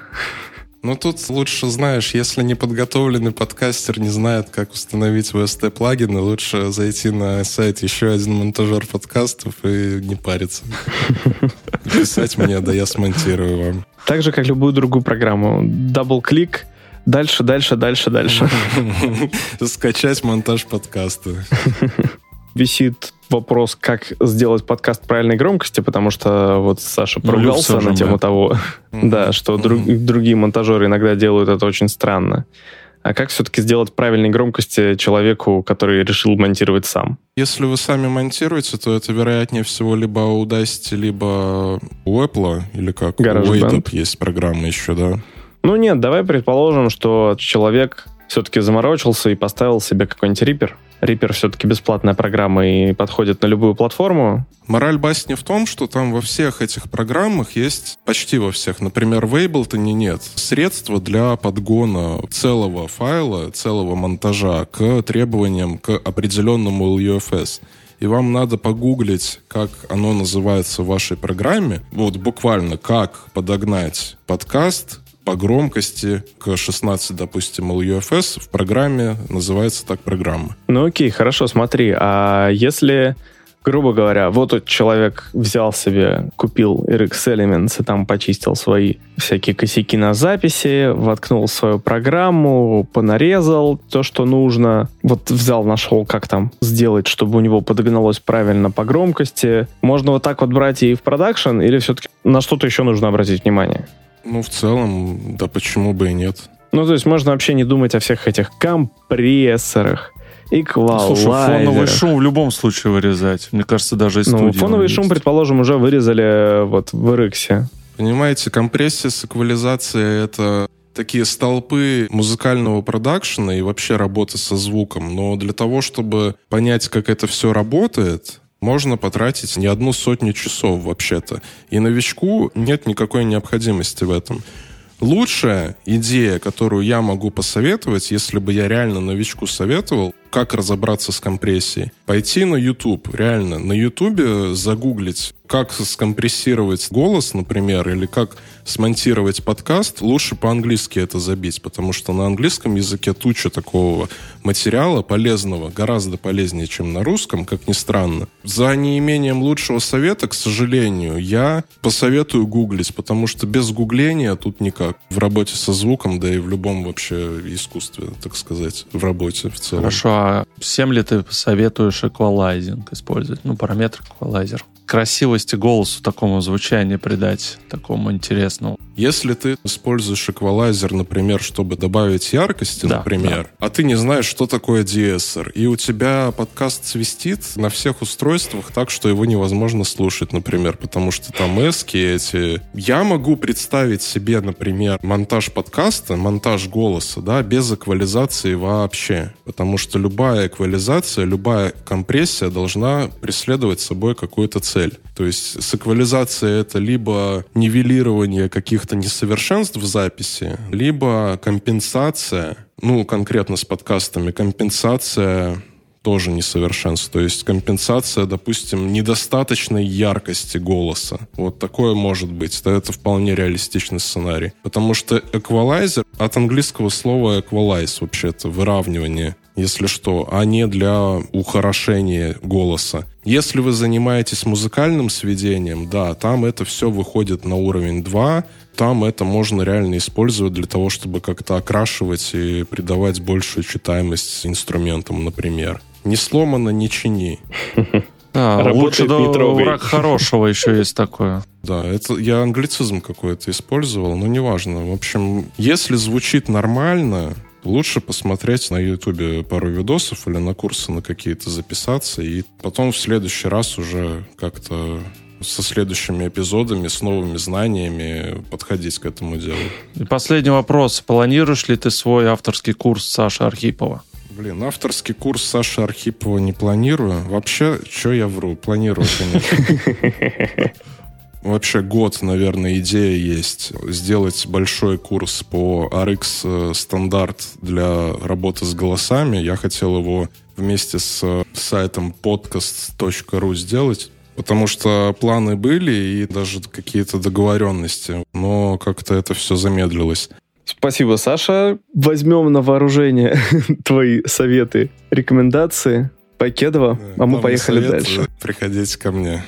Ну, тут лучше, знаешь, если неподготовленный подкастер не знает, как установить VST-плагины, лучше зайти на сайт еще один монтажер подкастов и не париться. Писать мне, да я смонтирую вам. Так же, как любую другую программу. Дабл-клик, дальше, дальше, дальше, дальше. Скачать монтаж подкаста. Висит вопрос, как сделать подкаст правильной громкости, потому что вот Саша ну, поругался ну, на тему мы. того, да, что друг, другие монтажеры иногда делают это очень странно. А как все-таки сделать правильной громкости человеку, который решил монтировать сам? Если вы сами монтируете, то это, вероятнее всего, либо у Audacity, либо у Apple, или как? GarageBand. У Wadeup есть программа еще, да? Ну нет, давай предположим, что человек все-таки заморочился и поставил себе какой-нибудь рипер, Reaper все-таки бесплатная программа и подходит на любую платформу. Мораль басни в том, что там во всех этих программах есть, почти во всех, например, в Ableton нет средства для подгона целого файла, целого монтажа к требованиям к определенному LUFS и вам надо погуглить, как оно называется в вашей программе, вот буквально как подогнать подкаст по громкости к 16, допустим, LUFS в программе называется так программа. Ну окей, хорошо, смотри. А если грубо говоря, вот тут человек взял себе, купил RX Elements и там почистил свои всякие косяки на записи, воткнул свою программу, понарезал то, что нужно. Вот взял, нашел, как там сделать, чтобы у него подогналось правильно по громкости. Можно вот так вот брать и в продакшн, или все-таки на что-то еще нужно обратить внимание? Ну, в целом, да почему бы и нет. Ну, то есть можно вообще не думать о всех этих компрессорах, эквалайзерах. Слушай, фоновый шум в любом случае вырезать. Мне кажется, даже из Ну, фоновый шум, предположим, уже вырезали э, вот в RX. Понимаете, компрессия с эквализацией — это такие столпы музыкального продакшена и вообще работы со звуком. Но для того, чтобы понять, как это все работает, можно потратить не одну сотню часов вообще-то. И новичку нет никакой необходимости в этом. Лучшая идея, которую я могу посоветовать, если бы я реально новичку советовал, как разобраться с компрессией, пойти на YouTube, реально, на YouTube загуглить, как скомпрессировать голос, например, или как смонтировать подкаст, лучше по-английски это забить, потому что на английском языке туча такого материала полезного, гораздо полезнее, чем на русском, как ни странно. За неимением лучшего совета, к сожалению, я посоветую гуглить, потому что без гугления тут никак. В работе со звуком, да и в любом вообще искусстве, так сказать, в работе в целом. Хорошо, а всем ли ты посоветуешь эквалайзинг использовать? Ну, параметр эквалайзер красивости голосу такому звучанию придать, такому интересному. Если ты используешь эквалайзер, например, чтобы добавить яркости, да, например, да. а ты не знаешь, что такое DSR, и у тебя подкаст свистит на всех устройствах так, что его невозможно слушать, например, потому что там эски эти... Я могу представить себе, например, монтаж подкаста, монтаж голоса, да, без эквализации вообще, потому что любая эквализация, любая компрессия должна преследовать собой какую-то цель. То есть с эквализацией это либо нивелирование каких-то несовершенств в записи, либо компенсация, ну, конкретно с подкастами, компенсация тоже несовершенство. То есть компенсация, допустим, недостаточной яркости голоса. Вот такое может быть. Это, вполне реалистичный сценарий. Потому что эквалайзер от английского слова equalize вообще-то, выравнивание если что, а не для ухорошения голоса. Если вы занимаетесь музыкальным сведением, да, там это все выходит на уровень 2, там это можно реально использовать для того, чтобы как-то окрашивать и придавать большую читаемость инструментам, например. Не сломано, не чини. А, лучше да, враг хорошего еще есть такое. Да, это я англицизм какой-то использовал, но неважно. В общем, если звучит нормально, лучше посмотреть на Ютубе пару видосов или на курсы на какие-то записаться, и потом в следующий раз уже как-то со следующими эпизодами, с новыми знаниями подходить к этому делу. И последний вопрос. Планируешь ли ты свой авторский курс Саши Архипова? Блин, авторский курс Саши Архипова не планирую. Вообще, что я вру? Планирую, конечно. Вообще год, наверное, идея есть сделать большой курс по RX стандарт для работы с голосами. Я хотел его вместе с сайтом podcast.ru сделать. Потому что планы были и даже какие-то договоренности, но как-то это все замедлилось. Спасибо, Саша. Возьмем на вооружение твои советы, рекомендации. Покедова, а мы поехали совет, дальше. Приходите ко мне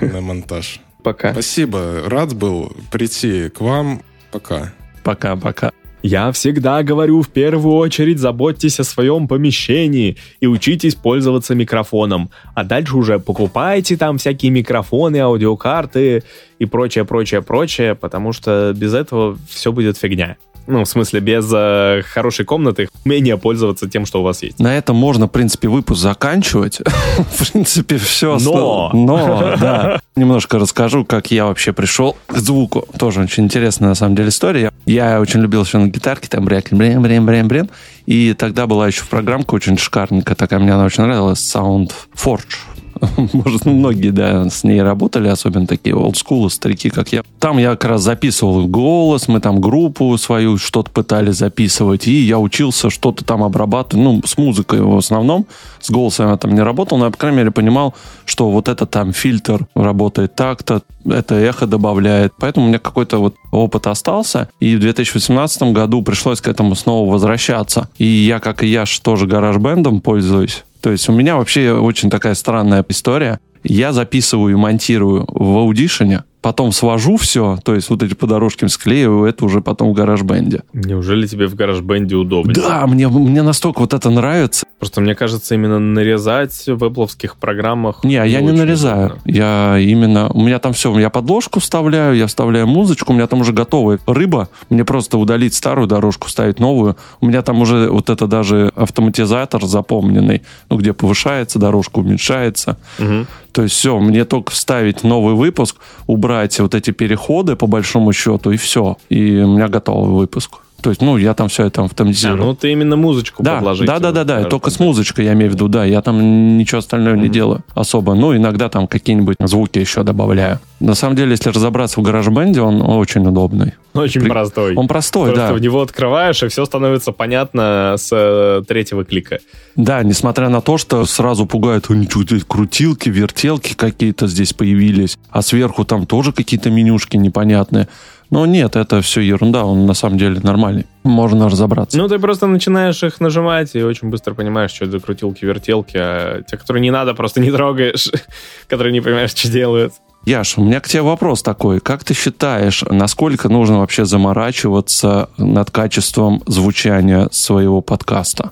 на монтаж. Пока. Спасибо. Рад был прийти к вам. Пока. Пока-пока. Я всегда говорю, в первую очередь заботьтесь о своем помещении и учитесь пользоваться микрофоном. А дальше уже покупайте там всякие микрофоны, аудиокарты и прочее, прочее, прочее, потому что без этого все будет фигня. Ну, в смысле, без э, хорошей комнаты умения пользоваться тем, что у вас есть. На этом можно, в принципе, выпуск заканчивать. В принципе, все. Но! Но, да. Немножко расскажу, как я вообще пришел к звуку. Тоже очень интересная, на самом деле, история. Я очень любил все на гитарке, там бряк, брем, брем, брем, брем. И тогда была еще программка очень шикарненькая такая, мне она очень нравилась, Sound Forge Может, многие, да, с ней работали, особенно такие олдскулы, старики, как я. Там я как раз записывал голос, мы там группу свою что-то пытались записывать, и я учился что-то там обрабатывать, ну, с музыкой в основном. С голосом я там не работал, но я, по крайней мере, понимал, что вот это там фильтр работает так-то, это эхо добавляет. Поэтому у меня какой-то вот опыт остался, и в 2018 году пришлось к этому снова возвращаться. И я, как и я, тоже гараж-бендом пользуюсь. То есть у меня вообще очень такая странная история. Я записываю и монтирую в аудишене, потом свожу все, то есть вот эти по дорожкам склеиваю, это уже потом в гараж-бенде. Неужели тебе в гараж-бенде удобно? Да, мне, мне настолько вот это нравится. Просто мне кажется, именно нарезать в эпловских программах... Не, я не нарезаю. Удобно. Я именно... У меня там все, я подложку вставляю, я вставляю музычку, у меня там уже готовая рыба. Мне просто удалить старую дорожку, ставить новую. У меня там уже вот это даже автоматизатор запомненный, ну, где повышается дорожка, уменьшается. Угу. То есть все, мне только вставить новый выпуск, убрать вот эти переходы по большому счету, и все. И у меня готовый выпуск. То есть, ну, я там все это автоматизирую. А, ну, ты именно музычку да, подложить. Да, да, да, да, только с музычкой я имею в виду, да. Я там ничего остального mm-hmm. не делаю особо. Ну, иногда там какие-нибудь звуки еще добавляю. На самом деле, если разобраться в гараж-бенде, он очень удобный. Очень При... простой. Он простой, Просто да. в него открываешь, и все становится понятно с э, третьего клика. Да, несмотря на то, что сразу пугают, ничего, крутилки, вертелки какие-то здесь появились, а сверху там тоже какие-то менюшки непонятные. Но нет, это все ерунда, он на самом деле нормальный. Можно разобраться. Ну, ты просто начинаешь их нажимать и очень быстро понимаешь, что это за крутилки-вертелки, а те, которые не надо, просто не трогаешь, которые не понимаешь, что делают. Яш, у меня к тебе вопрос такой. Как ты считаешь, насколько нужно вообще заморачиваться над качеством звучания своего подкаста?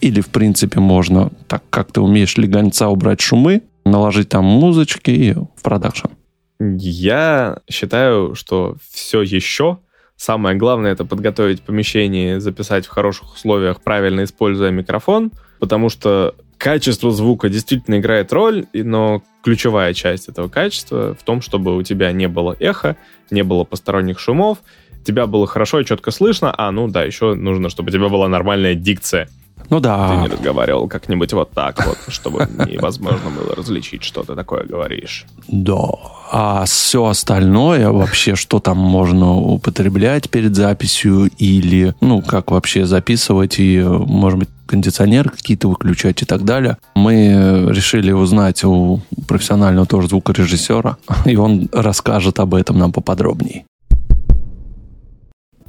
Или, в принципе, можно, так как ты умеешь легонца убрать шумы, наложить там музычки и в продакшн? Я считаю, что все еще самое главное это подготовить помещение, записать в хороших условиях, правильно используя микрофон, потому что качество звука действительно играет роль, но ключевая часть этого качества в том, чтобы у тебя не было эха, не было посторонних шумов, тебя было хорошо и четко слышно, а ну да, еще нужно, чтобы у тебя была нормальная дикция. Ну да. Ты не разговаривал как-нибудь вот так вот, чтобы невозможно было различить, что ты такое говоришь. Да. А все остальное вообще, что там можно употреблять перед записью или, ну, как вообще записывать и, может быть, кондиционеры какие-то выключать и так далее. Мы решили узнать у профессионального тоже звукорежиссера, и он расскажет об этом нам поподробнее.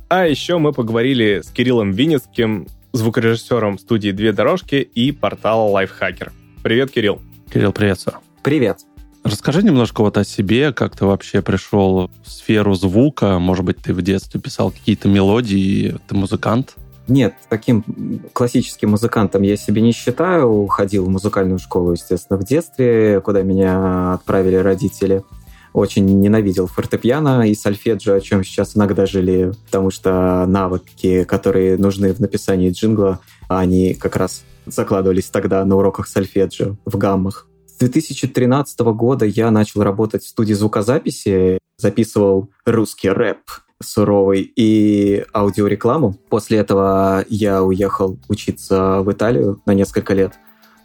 А еще мы поговорили с Кириллом Винницким, звукорежиссером студии «Две дорожки» и портала Lifehacker. Привет, Кирилл. Кирилл, приветствую. Привет. Расскажи немножко вот о себе, как ты вообще пришел в сферу звука. Может быть, ты в детстве писал какие-то мелодии, ты музыкант? Нет, таким классическим музыкантом я себя не считаю. Ходил в музыкальную школу, естественно, в детстве, куда меня отправили родители очень ненавидел фортепиано и сольфеджио, о чем сейчас иногда жалею, потому что навыки, которые нужны в написании джингла, они как раз закладывались тогда на уроках сольфеджио в гаммах. С 2013 года я начал работать в студии звукозаписи, записывал русский рэп. суровый и аудиорекламу. После этого я уехал учиться в Италию на несколько лет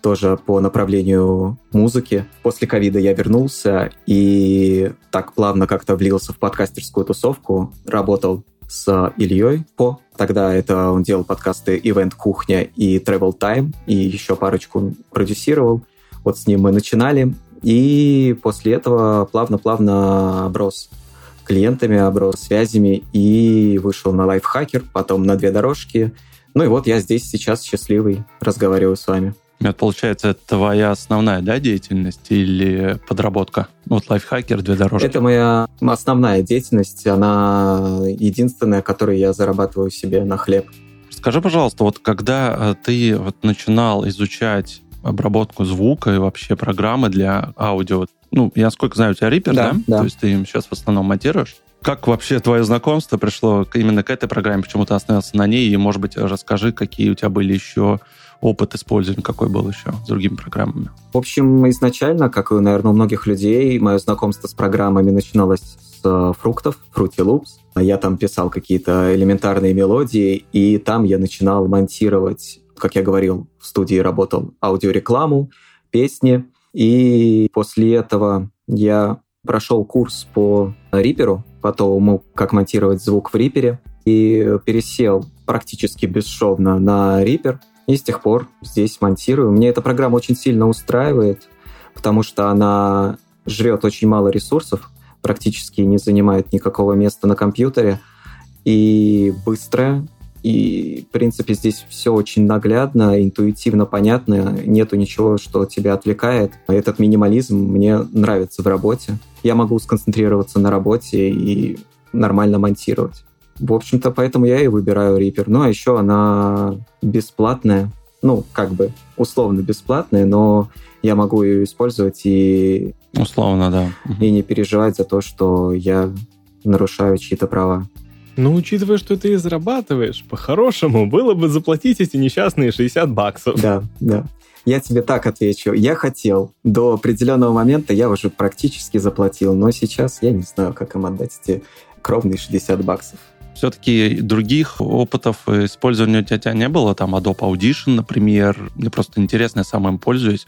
тоже по направлению музыки. После ковида я вернулся и так плавно как-то влился в подкастерскую тусовку. Работал с Ильей По. Тогда это он делал подкасты Event Кухня и Travel Time, и еще парочку продюсировал. Вот с ним мы начинали. И после этого плавно-плавно оброс клиентами, оброс связями и вышел на лайфхакер, потом на две дорожки. Ну и вот я здесь сейчас счастливый, разговариваю с вами. Это, получается, это твоя основная да, деятельность или подработка? Вот лайфхакер, две дорожки. Это моя основная деятельность. Она единственная, которой я зарабатываю себе на хлеб. Скажи, пожалуйста, вот когда э, ты вот начинал изучать обработку звука и вообще программы для аудио, ну, я сколько знаю, у тебя Reaper, да? да? да. То есть ты им сейчас в основном монтируешь? Как вообще твое знакомство пришло именно к этой программе? Почему ты остановился на ней? И, может быть, расскажи, какие у тебя были еще опыт использования какой был еще с другими программами? В общем, изначально, как и, наверное, у многих людей, мое знакомство с программами начиналось с э, фруктов, Fruity Loops. Я там писал какие-то элементарные мелодии, и там я начинал монтировать, как я говорил, в студии работал аудиорекламу, песни, и после этого я прошел курс по Риперу, по тому, как монтировать звук в Рипере, и пересел практически бесшовно на Reaper. И с тех пор здесь монтирую. Мне эта программа очень сильно устраивает, потому что она жрет очень мало ресурсов, практически не занимает никакого места на компьютере, и быстрая, и, в принципе, здесь все очень наглядно, интуитивно понятно, нету ничего, что тебя отвлекает. Этот минимализм мне нравится в работе. Я могу сконцентрироваться на работе и нормально монтировать. В общем-то, поэтому я и выбираю Reaper. Ну, а еще она бесплатная. Ну, как бы условно бесплатная, но я могу ее использовать и... Условно, да. И не переживать за то, что я нарушаю чьи-то права. Ну, учитывая, что ты зарабатываешь, по-хорошему было бы заплатить эти несчастные 60 баксов. Да, да. Я тебе так отвечу. Я хотел. До определенного момента я уже практически заплатил, но сейчас я не знаю, как им отдать эти кровные 60 баксов. Все-таки других опытов использования у тебя не было? Там Adobe Audition, например. Мне просто интересно, я сам им пользуюсь.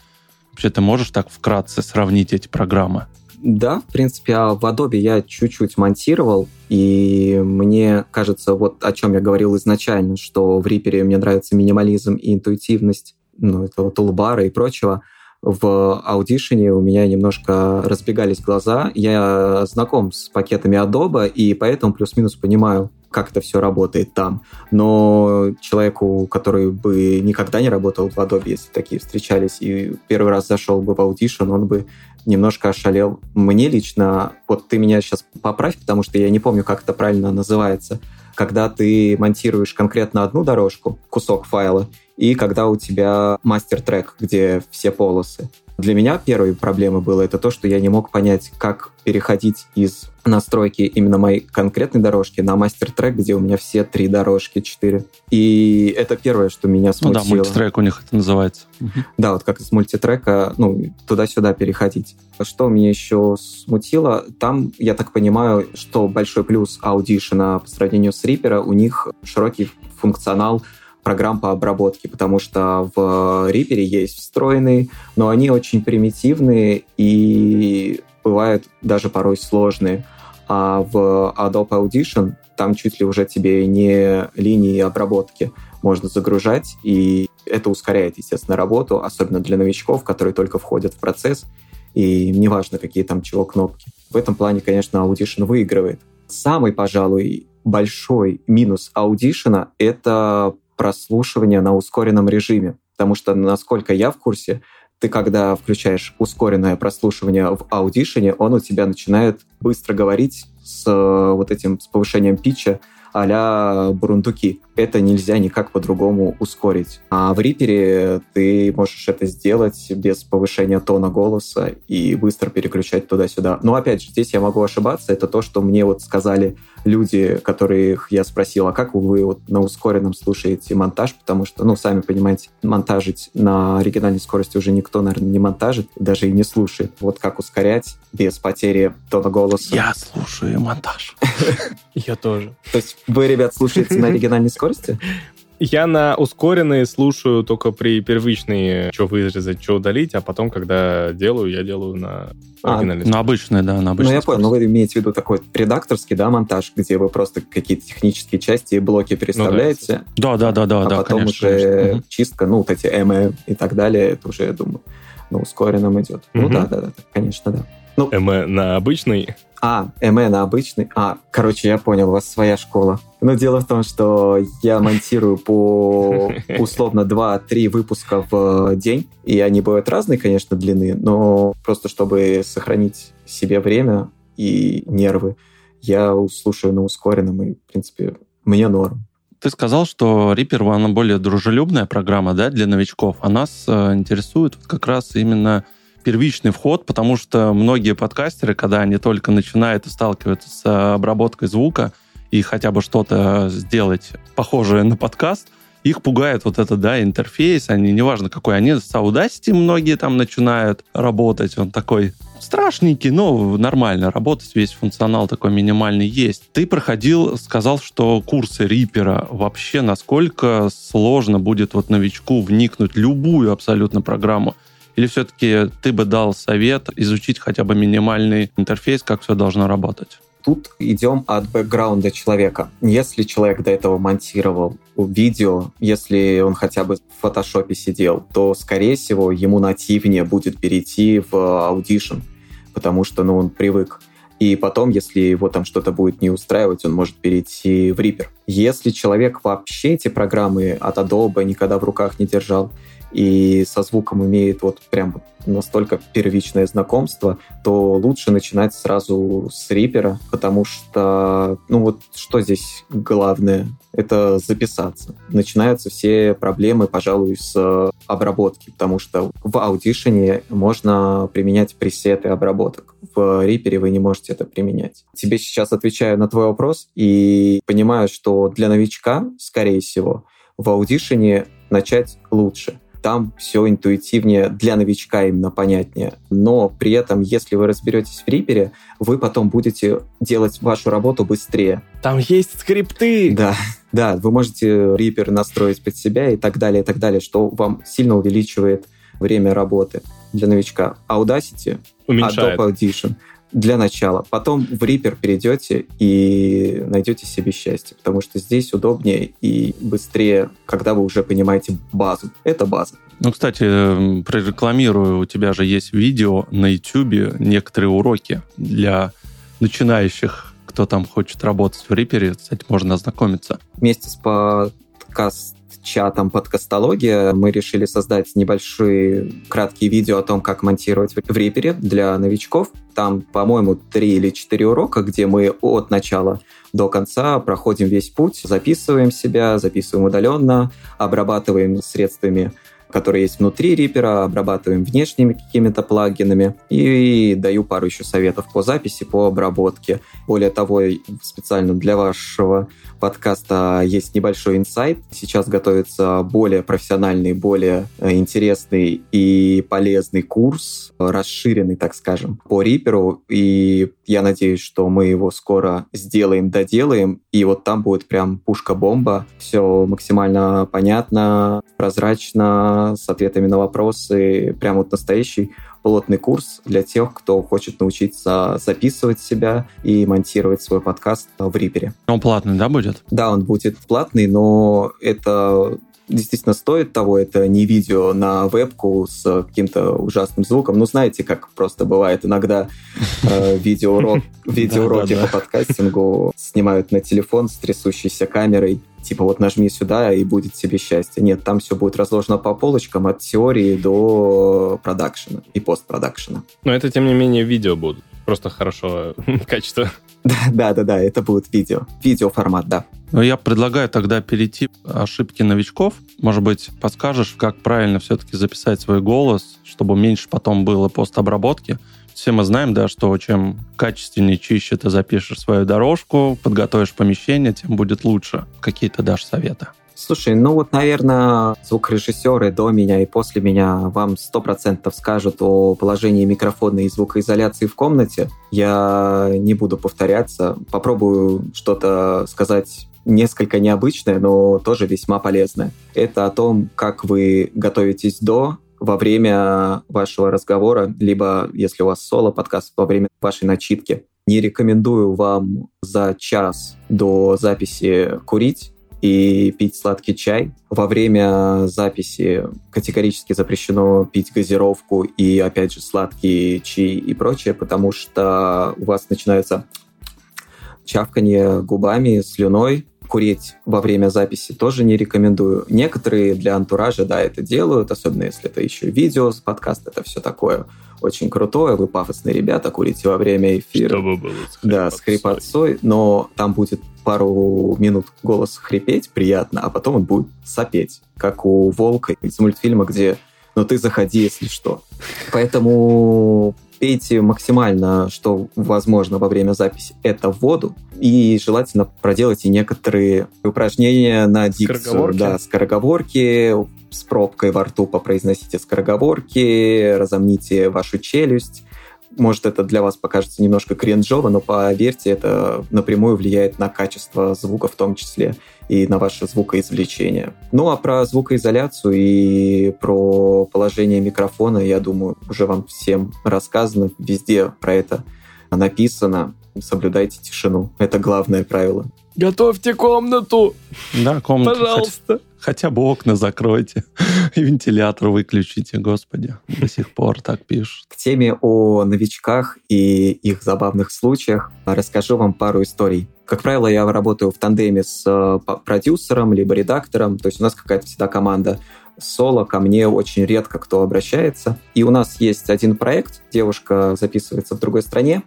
Вообще, ты можешь так вкратце сравнить эти программы? Да, в принципе, а в Adobe я чуть-чуть монтировал, и мне кажется, вот о чем я говорил изначально, что в Reaper мне нравится минимализм и интуитивность, ну, этого тулбара и прочего. В аудишене у меня немножко разбегались глаза. Я знаком с пакетами Adobe, и поэтому плюс-минус понимаю, как это все работает там. Но человеку, который бы никогда не работал в Adobe, если такие встречались, и первый раз зашел бы в Audition, он бы немножко ошалел. Мне лично, вот ты меня сейчас поправь, потому что я не помню, как это правильно называется, когда ты монтируешь конкретно одну дорожку, кусок файла, и когда у тебя мастер-трек, где все полосы. Для меня первой проблемой было это то, что я не мог понять, как переходить из настройки именно моей конкретной дорожки на мастер-трек, где у меня все три дорожки, четыре. И это первое, что меня смутило. Ну да, мультитрек у них это называется. Да, вот как из мультитрека, ну, туда-сюда переходить. Что меня еще смутило, там, я так понимаю, что большой плюс Audition по сравнению с Reaper, у них широкий функционал программ по обработке, потому что в Reaper есть встроенные, но они очень примитивные и бывают даже порой сложные. А в Adobe Audition там чуть ли уже тебе не линии обработки можно загружать, и это ускоряет, естественно, работу, особенно для новичков, которые только входят в процесс, и неважно, какие там чего кнопки. В этом плане, конечно, Audition выигрывает. Самый, пожалуй, большой минус Audition — это прослушивания на ускоренном режиме. Потому что, насколько я в курсе, ты когда включаешь ускоренное прослушивание в аудишене, он у тебя начинает быстро говорить с вот этим с повышением питча а-ля бурундуки. Это нельзя никак по-другому ускорить. А в Reaper ты можешь это сделать без повышения тона голоса и быстро переключать туда-сюда. Но опять же, здесь я могу ошибаться. Это то, что мне вот сказали люди, которых я спросил, а как вы вот на ускоренном слушаете монтаж? Потому что, ну, сами понимаете, монтажить на оригинальной скорости уже никто, наверное, не монтажит, даже и не слушает. Вот как ускорять без потери тона голоса? Я слушаю монтаж. Я тоже. То есть вы, ребят, слушаете на оригинальной скорости? Я на ускоренные слушаю только при первичной, что вырезать, что удалить, а потом, когда делаю, я делаю на а, оригинальной На обычной, да, на обычной. Ну, я понял, но вы имеете в виду такой редакторский, да, монтаж, где вы просто какие-то технические части и блоки переставляете. Ну, да, да, да, да. А да, потом конечно, уже конечно. чистка, ну, вот эти МЭ и так далее, это уже, я думаю, на ускоренном идет. Ну, Мгм. да, да, да, конечно, да. МЭ на обычный. А, МЭ на обычный. А, короче, я понял, у вас своя школа. Но дело в том, что я монтирую по условно 2-3 выпуска в день, и они бывают разные, конечно, длины, но просто чтобы сохранить себе время и нервы, я слушаю на ускоренном, и, в принципе, мне норм. Ты сказал, что Reaper, она более дружелюбная программа, да, для новичков. А нас э, интересует как раз именно первичный вход, потому что многие подкастеры, когда они только начинают и сталкиваются с э, обработкой звука и хотя бы что-то сделать похожее на подкаст, их пугает вот это, да, интерфейс, они, неважно какой, они с Audacity многие там начинают работать, он такой страшненький, но нормально работать, весь функционал такой минимальный есть. Ты проходил, сказал, что курсы Рипера вообще насколько сложно будет вот новичку вникнуть любую абсолютно программу? Или все-таки ты бы дал совет изучить хотя бы минимальный интерфейс, как все должно работать? Тут идем от бэкграунда человека. Если человек до этого монтировал видео, если он хотя бы в фотошопе сидел, то, скорее всего, ему нативнее будет перейти в Audition, потому что ну, он привык. И потом, если его там что-то будет не устраивать, он может перейти в Reaper. Если человек вообще эти программы от Adobe никогда в руках не держал, и со звуком имеет вот прям настолько первичное знакомство, то лучше начинать сразу с Рипера, потому что, ну вот что здесь главное? Это записаться. Начинаются все проблемы, пожалуй, с обработки, потому что в Audition можно применять пресеты обработок. В Reaper вы не можете это применять. Тебе сейчас отвечаю на твой вопрос и понимаю, что для новичка, скорее всего, в Audition начать лучше там все интуитивнее для новичка именно понятнее. Но при этом, если вы разберетесь в Рипере, вы потом будете делать вашу работу быстрее. Там есть скрипты! Да, да, вы можете Рипер настроить под себя и так далее, и так далее, что вам сильно увеличивает время работы для новичка. Audacity, Уменьшает. Adobe Audition для начала. Потом в Reaper перейдете и найдете себе счастье, потому что здесь удобнее и быстрее, когда вы уже понимаете базу. Это база. Ну, кстати, э, прорекламирую, у тебя же есть видео на YouTube, некоторые уроки для начинающих, кто там хочет работать в Reaper. Кстати, можно ознакомиться. Вместе с подкаст чатом подкастология мы решили создать небольшие краткие видео о том, как монтировать в Reaper для новичков. Там, по-моему, три или четыре урока, где мы от начала до конца проходим весь путь, записываем себя, записываем удаленно, обрабатываем средствами которые есть внутри Reaper, обрабатываем внешними какими-то плагинами и даю пару еще советов по записи, по обработке. Более того, специально для вашего подкаста есть небольшой инсайт. Сейчас готовится более профессиональный, более интересный и полезный курс, расширенный, так скажем, по Reaper. И я надеюсь, что мы его скоро сделаем, доделаем. И вот там будет прям пушка-бомба. Все максимально понятно, прозрачно, с ответами на вопросы. Прям вот настоящий плотный курс для тех, кто хочет научиться записывать себя и монтировать свой подкаст в Рипере. Он платный, да, будет? Да, он будет платный, но это действительно стоит того. Это не видео на вебку с каким-то ужасным звуком. Ну, знаете, как просто бывает иногда э, видеоурок, видеоуроки по подкастингу снимают на телефон с трясущейся камерой. Типа вот нажми сюда, и будет тебе счастье. Нет, там все будет разложено по полочкам от теории до продакшена и постпродакшена. Но это, тем не менее, видео будут. Просто хорошо качество. Да-да-да, это будет видео. Видеоформат, да. Я предлагаю тогда перейти к ошибке новичков. Может быть, подскажешь, как правильно все-таки записать свой голос, чтобы меньше потом было постобработки. Все мы знаем, да, что чем качественнее, чище ты запишешь свою дорожку, подготовишь помещение, тем будет лучше. Какие то дашь советы? Слушай, ну вот, наверное, звукорежиссеры до меня и после меня вам сто процентов скажут о положении микрофона и звукоизоляции в комнате. Я не буду повторяться. Попробую что-то сказать несколько необычное, но тоже весьма полезное. Это о том, как вы готовитесь до, во время вашего разговора, либо, если у вас соло-подкаст, во время вашей начитки. Не рекомендую вам за час до записи курить, и пить сладкий чай. Во время записи категорически запрещено пить газировку и, опять же, сладкие чаи и прочее, потому что у вас начинается чавканье губами, слюной, курить во время записи тоже не рекомендую. Некоторые для антуража, да, это делают, особенно если это еще видео с это все такое очень крутое, вы пафосные ребята, курите во время эфира. Чтобы было с Да, с хрипотцой, но там будет пару минут голос хрипеть приятно, а потом он будет сопеть, как у Волка из мультфильма, где «Ну ты заходи, если что». Поэтому пейте максимально, что возможно во время записи, это воду. И желательно проделайте некоторые упражнения на дикцию. Скороговорки. Да, скороговорки, с пробкой во рту попроизносите скороговорки, разомните вашу челюсть. Может, это для вас покажется немножко кринжово, но поверьте, это напрямую влияет на качество звука в том числе и на ваше звукоизвлечение. Ну а про звукоизоляцию и про положение микрофона, я думаю, уже вам всем рассказано, везде про это написано. Соблюдайте тишину. Это главное правило. Готовьте комнату. Да, комнату. Пожалуйста. Хотя бы окна закройте и вентилятор выключите, господи. До сих пор так пишут. К теме о новичках и их забавных случаях расскажу вам пару историй. Как правило, я работаю в тандеме с э, продюсером либо редактором, то есть у нас какая-то всегда команда соло ко мне очень редко кто обращается. И у нас есть один проект, девушка записывается в другой стране,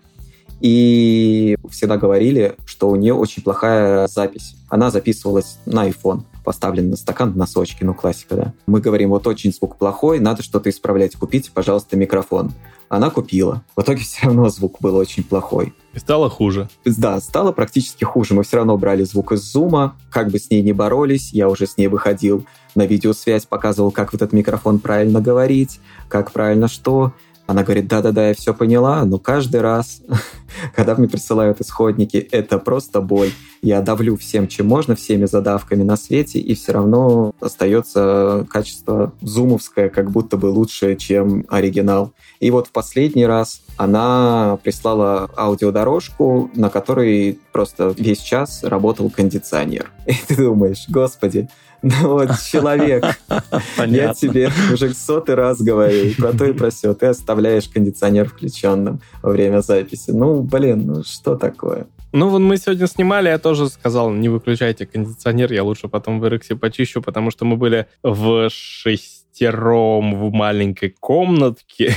и всегда говорили, что у нее очень плохая запись. Она записывалась на iPhone поставлен на стакан носочки, ну классика, да. Мы говорим, вот очень звук плохой, надо что-то исправлять, купите, пожалуйста, микрофон. Она купила. В итоге все равно звук был очень плохой. И стало хуже. Да, стало практически хуже. Мы все равно брали звук из зума, как бы с ней не боролись, я уже с ней выходил на видеосвязь, показывал, как вот этот микрофон правильно говорить, как правильно что. Она говорит, да-да-да, я все поняла, но каждый раз, когда мне присылают исходники, это просто боль. Я давлю всем, чем можно, всеми задавками на свете, и все равно остается качество зумовское, как будто бы лучше, чем оригинал. И вот в последний раз она прислала аудиодорожку, на которой просто весь час работал кондиционер. И ты думаешь, господи, вот, человек, я тебе уже сотый раз говорю про то и про все. Ты оставляешь кондиционер включенным во время записи. Ну, блин, ну что такое? Ну, вот мы сегодня снимали, я тоже сказал, не выключайте кондиционер, я лучше потом в Рексе почищу, потому что мы были в шестером в маленькой комнатке,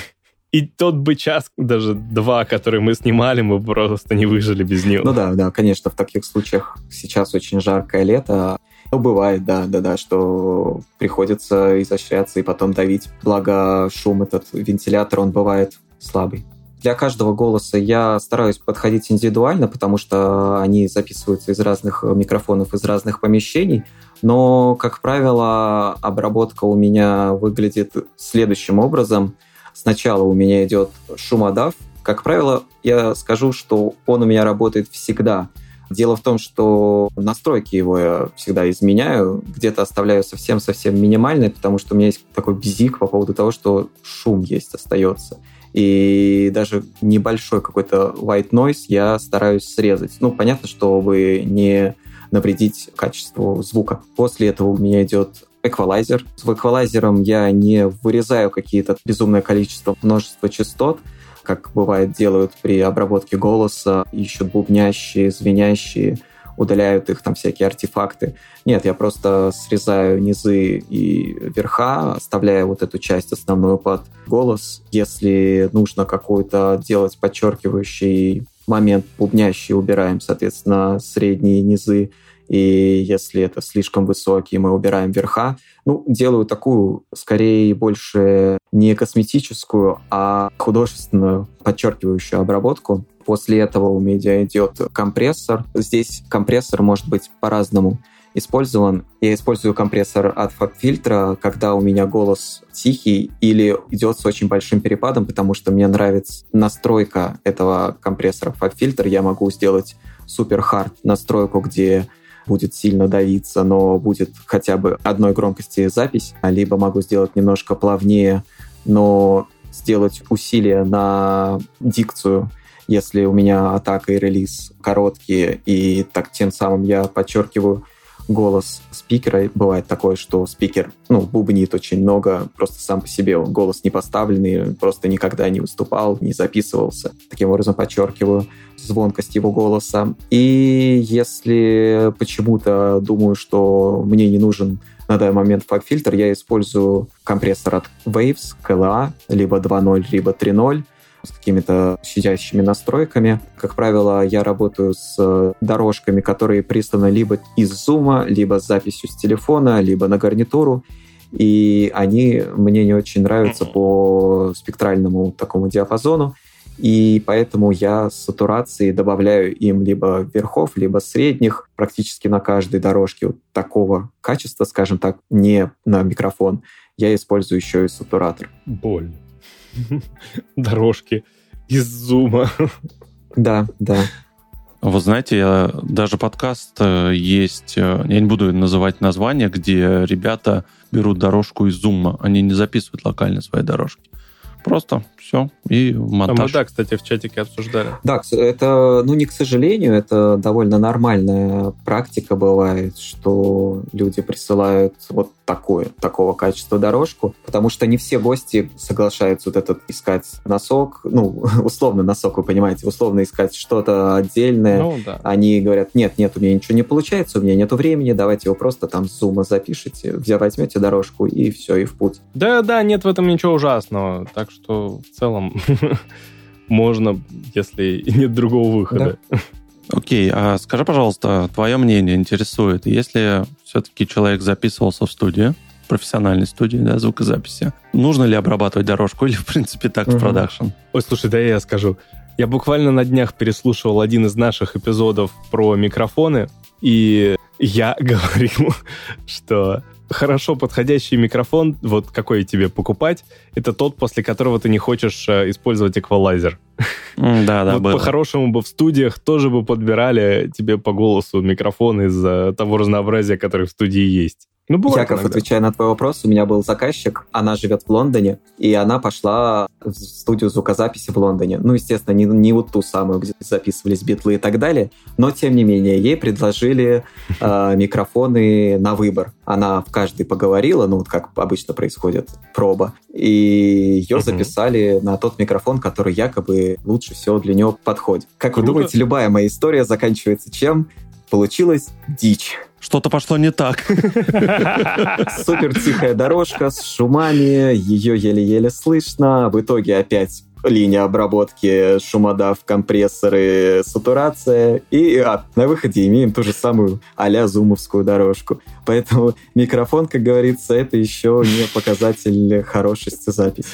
и тот бы час, даже два, которые мы снимали, мы просто не выжили без него. Ну да, да, конечно, в таких случаях сейчас очень жаркое лето, ну, бывает, да, да, да, что приходится изощряться и потом давить. Благо, шум этот вентилятор, он бывает слабый. Для каждого голоса я стараюсь подходить индивидуально, потому что они записываются из разных микрофонов, из разных помещений. Но, как правило, обработка у меня выглядит следующим образом. Сначала у меня идет шумодав. Как правило, я скажу, что он у меня работает всегда – Дело в том, что настройки его я всегда изменяю, где-то оставляю совсем-совсем минимальные, потому что у меня есть такой бзик по поводу того, что шум есть, остается. И даже небольшой какой-то white noise я стараюсь срезать. Ну, понятно, чтобы не навредить качеству звука. После этого у меня идет эквалайзер. С эквалайзером я не вырезаю какие-то безумное количество, множество частот, как бывает делают при обработке голоса, ищут бубнящие, звенящие, удаляют их там всякие артефакты. Нет, я просто срезаю низы и верха, оставляя вот эту часть основную под голос. Если нужно какой-то делать подчеркивающий момент бубнящий убираем, соответственно, средние низы, и если это слишком высокие, мы убираем верха. Ну, делаю такую, скорее, больше не косметическую, а художественную, подчеркивающую обработку. После этого у медиа идет компрессор. Здесь компрессор может быть по-разному использован. Я использую компрессор от FabFilter а, когда у меня голос тихий или идет с очень большим перепадом, потому что мне нравится настройка этого компрессора FabFilter. Я могу сделать супер hard настройку, где будет сильно давиться, но будет хотя бы одной громкости запись, либо могу сделать немножко плавнее, но сделать усилие на дикцию, если у меня атака и релиз короткие, и так тем самым я подчеркиваю голос спикера. Бывает такое, что спикер, ну, бубнит очень много, просто сам по себе он голос не поставленный, просто никогда не выступал, не записывался. Таким образом подчеркиваю звонкость его голоса. И если почему-то думаю, что мне не нужен на данный момент фаб-фильтр, я использую компрессор от Waves, KLA, либо 2.0, либо 3.0, с какими-то щадящими настройками. Как правило, я работаю с дорожками, которые присланы либо из зума, либо с записью с телефона, либо на гарнитуру. И они мне не очень нравятся по спектральному такому диапазону. И поэтому я с сатурацией добавляю им либо верхов, либо средних практически на каждой дорожке вот такого качества, скажем так, не на микрофон. Я использую еще и сатуратор. Боль. дорожки из зума. Да, да. Вы знаете, я, даже подкаст э, есть, э, я не буду называть название, где ребята берут дорожку из зума, они не записывают локально свои дорожки. Просто все, и монтаж. А мы, да, кстати, в чатике обсуждали. Да, это, ну, не к сожалению, это довольно нормальная практика бывает, что люди присылают вот такую, такого качества дорожку, потому что не все гости соглашаются вот этот искать носок, ну, условно носок, вы понимаете, условно искать что-то отдельное. Ну, да. Они говорят, нет, нет, у меня ничего не получается, у меня нету времени, давайте его просто там с зума запишите, возьмете дорожку и все, и в путь. Да-да, нет в этом ничего ужасного, так что в целом можно, если нет другого выхода. Да. Окей, а скажи, пожалуйста, твое мнение интересует. Если все-таки человек записывался в студии, профессиональной студии, да, звукозаписи, нужно ли обрабатывать дорожку или, в принципе, так угу. в продакшн? Ой, слушай, да я скажу. Я буквально на днях переслушивал один из наших эпизодов про микрофоны, и я говорил, что хорошо подходящий микрофон, вот какой тебе покупать, это тот, после которого ты не хочешь э, использовать эквалайзер. Да, да, вот По-хорошему бы в студиях тоже бы подбирали тебе по голосу микрофон из того разнообразия, которое в студии есть. Ну, бывает Яков, иногда. отвечая на твой вопрос, у меня был заказчик, она живет в Лондоне, и она пошла в студию звукозаписи в Лондоне. Ну, естественно, не, не вот ту самую, где записывались битлы и так далее, но, тем не менее, ей предложили э, микрофоны на выбор. Она в каждый поговорила, ну, вот как обычно происходит проба, и ее записали на тот микрофон, который якобы лучше всего для нее подходит. Как вы думаете, любая моя история заканчивается чем? Получилась дичь. Что-то пошло не так. Супер тихая дорожка с шумами, ее еле-еле слышно. В итоге опять линия обработки, шумодав, компрессоры, сатурация. И а, на выходе имеем ту же самую а-ля зумовскую дорожку. Поэтому микрофон, как говорится, это еще не показатель хорошести записи.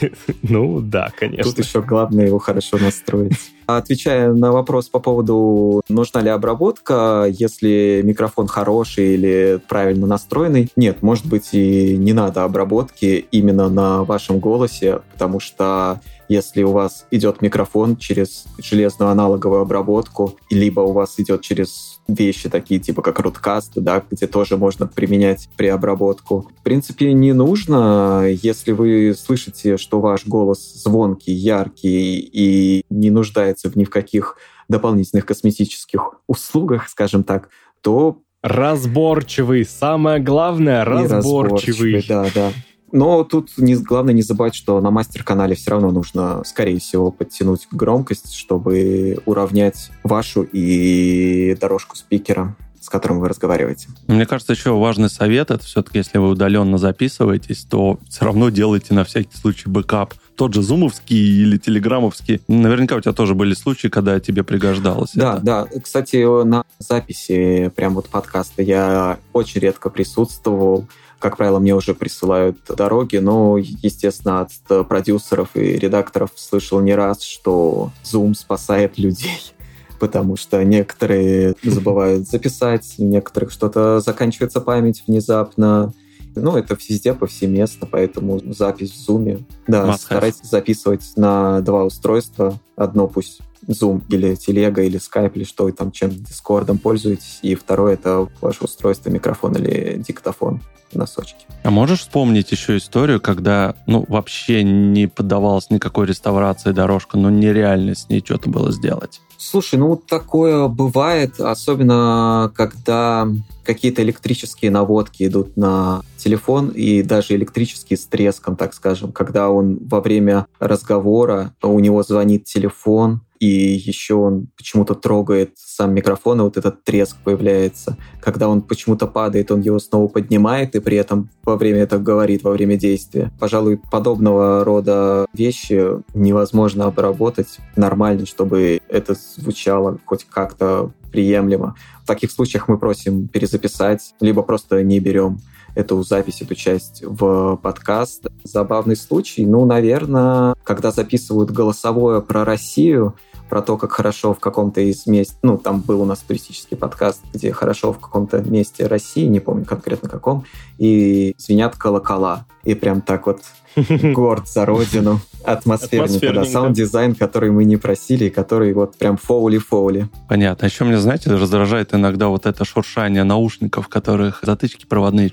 Ну да, конечно. Тут еще главное его хорошо настроить. Отвечая на вопрос по поводу, нужна ли обработка, если микрофон хороший или правильно настроенный, нет, может быть и не надо обработки именно на вашем голосе, потому что если у вас идет микрофон через железную аналоговую обработку, либо у вас идет через вещи такие, типа как Rootcast, да, где тоже можно применять преобработку. В принципе, не нужно, если вы слышите, что ваш голос звонкий, яркий и не нуждается в ни в каких дополнительных косметических услугах, скажем так, то Разборчивый. Самое главное, разборчивый. разборчивый. Да, да. Но тут не, главное не забывать, что на мастер-канале все равно нужно, скорее всего, подтянуть громкость, чтобы уравнять вашу и дорожку спикера. с которым вы разговариваете. Мне кажется, еще важный совет, это все-таки, если вы удаленно записываетесь, то все равно делайте на всякий случай бэкап тот же зумовский или телеграммовский. Наверняка у тебя тоже были случаи, когда тебе пригождалось. Да, это. да. Кстати, на записи прям вот подкаста я очень редко присутствовал. Как правило, мне уже присылают дороги, но, естественно, от продюсеров и редакторов слышал не раз, что Zoom спасает людей потому что некоторые забывают записать, у некоторых что-то заканчивается память внезапно, ну, это везде повсеместно, поэтому запись в Zoom. Да, Must старайтесь have. записывать на два устройства. Одно пусть Zoom или Телега или Skype или что вы там, чем Дискордом пользуетесь. И второе — это ваше устройство, микрофон или диктофон носочки. А можешь вспомнить еще историю, когда ну, вообще не поддавалась никакой реставрации дорожка, но нереально с ней что-то было сделать? Слушай, ну такое бывает, особенно когда какие-то электрические наводки идут на телефон и даже электрический с треском, так скажем, когда он во время разговора, у него звонит телефон, и еще он почему-то трогает сам микрофон, и вот этот треск появляется. Когда он почему-то падает, он его снова поднимает, и при этом во время этого говорит, во время действия. Пожалуй, подобного рода вещи невозможно обработать нормально, чтобы это звучало хоть как-то приемлемо. В таких случаях мы просим перезаписать, либо просто не берем эту запись, эту часть в подкаст. Забавный случай, ну, наверное, когда записывают голосовое про Россию, про то, как хорошо в каком-то из мест, ну, там был у нас туристический подкаст, где хорошо в каком-то месте России, не помню конкретно каком, и звенят колокола. И прям так вот горд за родину. Атмосферненько, да. Саунд-дизайн, который мы не просили, который вот прям foley-foley. Понятно. Еще мне, знаете, раздражает иногда вот это шуршание наушников, которых затычки проводные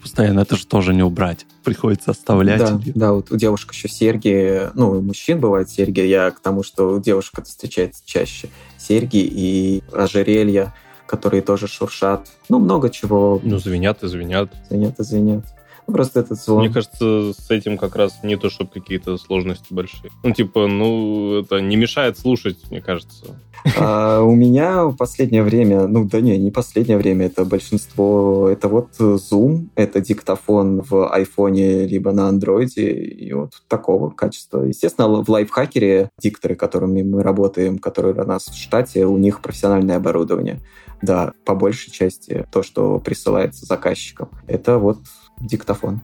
постоянно. Это же тоже не убрать. Приходится оставлять. Да, да, вот у девушек еще серьги, ну, у мужчин бывают серьги. Я к тому, что у девушек это встречается чаще. Серьги и ожерелья, которые тоже шуршат. Ну, много чего. Ну, звенят и звенят. Звенят и звенят. Просто этот звон. Мне кажется, с этим как раз не то, чтобы какие-то сложности большие. Ну, типа, ну, это не мешает слушать, мне кажется. А у меня в последнее время, ну да не, не последнее время, это большинство, это вот Zoom, это диктофон в айфоне либо на андроиде, и вот такого качества. Естественно, в лайфхакере дикторы, которыми мы работаем, которые у нас в штате, у них профессиональное оборудование. Да, по большей части то, что присылается заказчикам, это вот диктофон.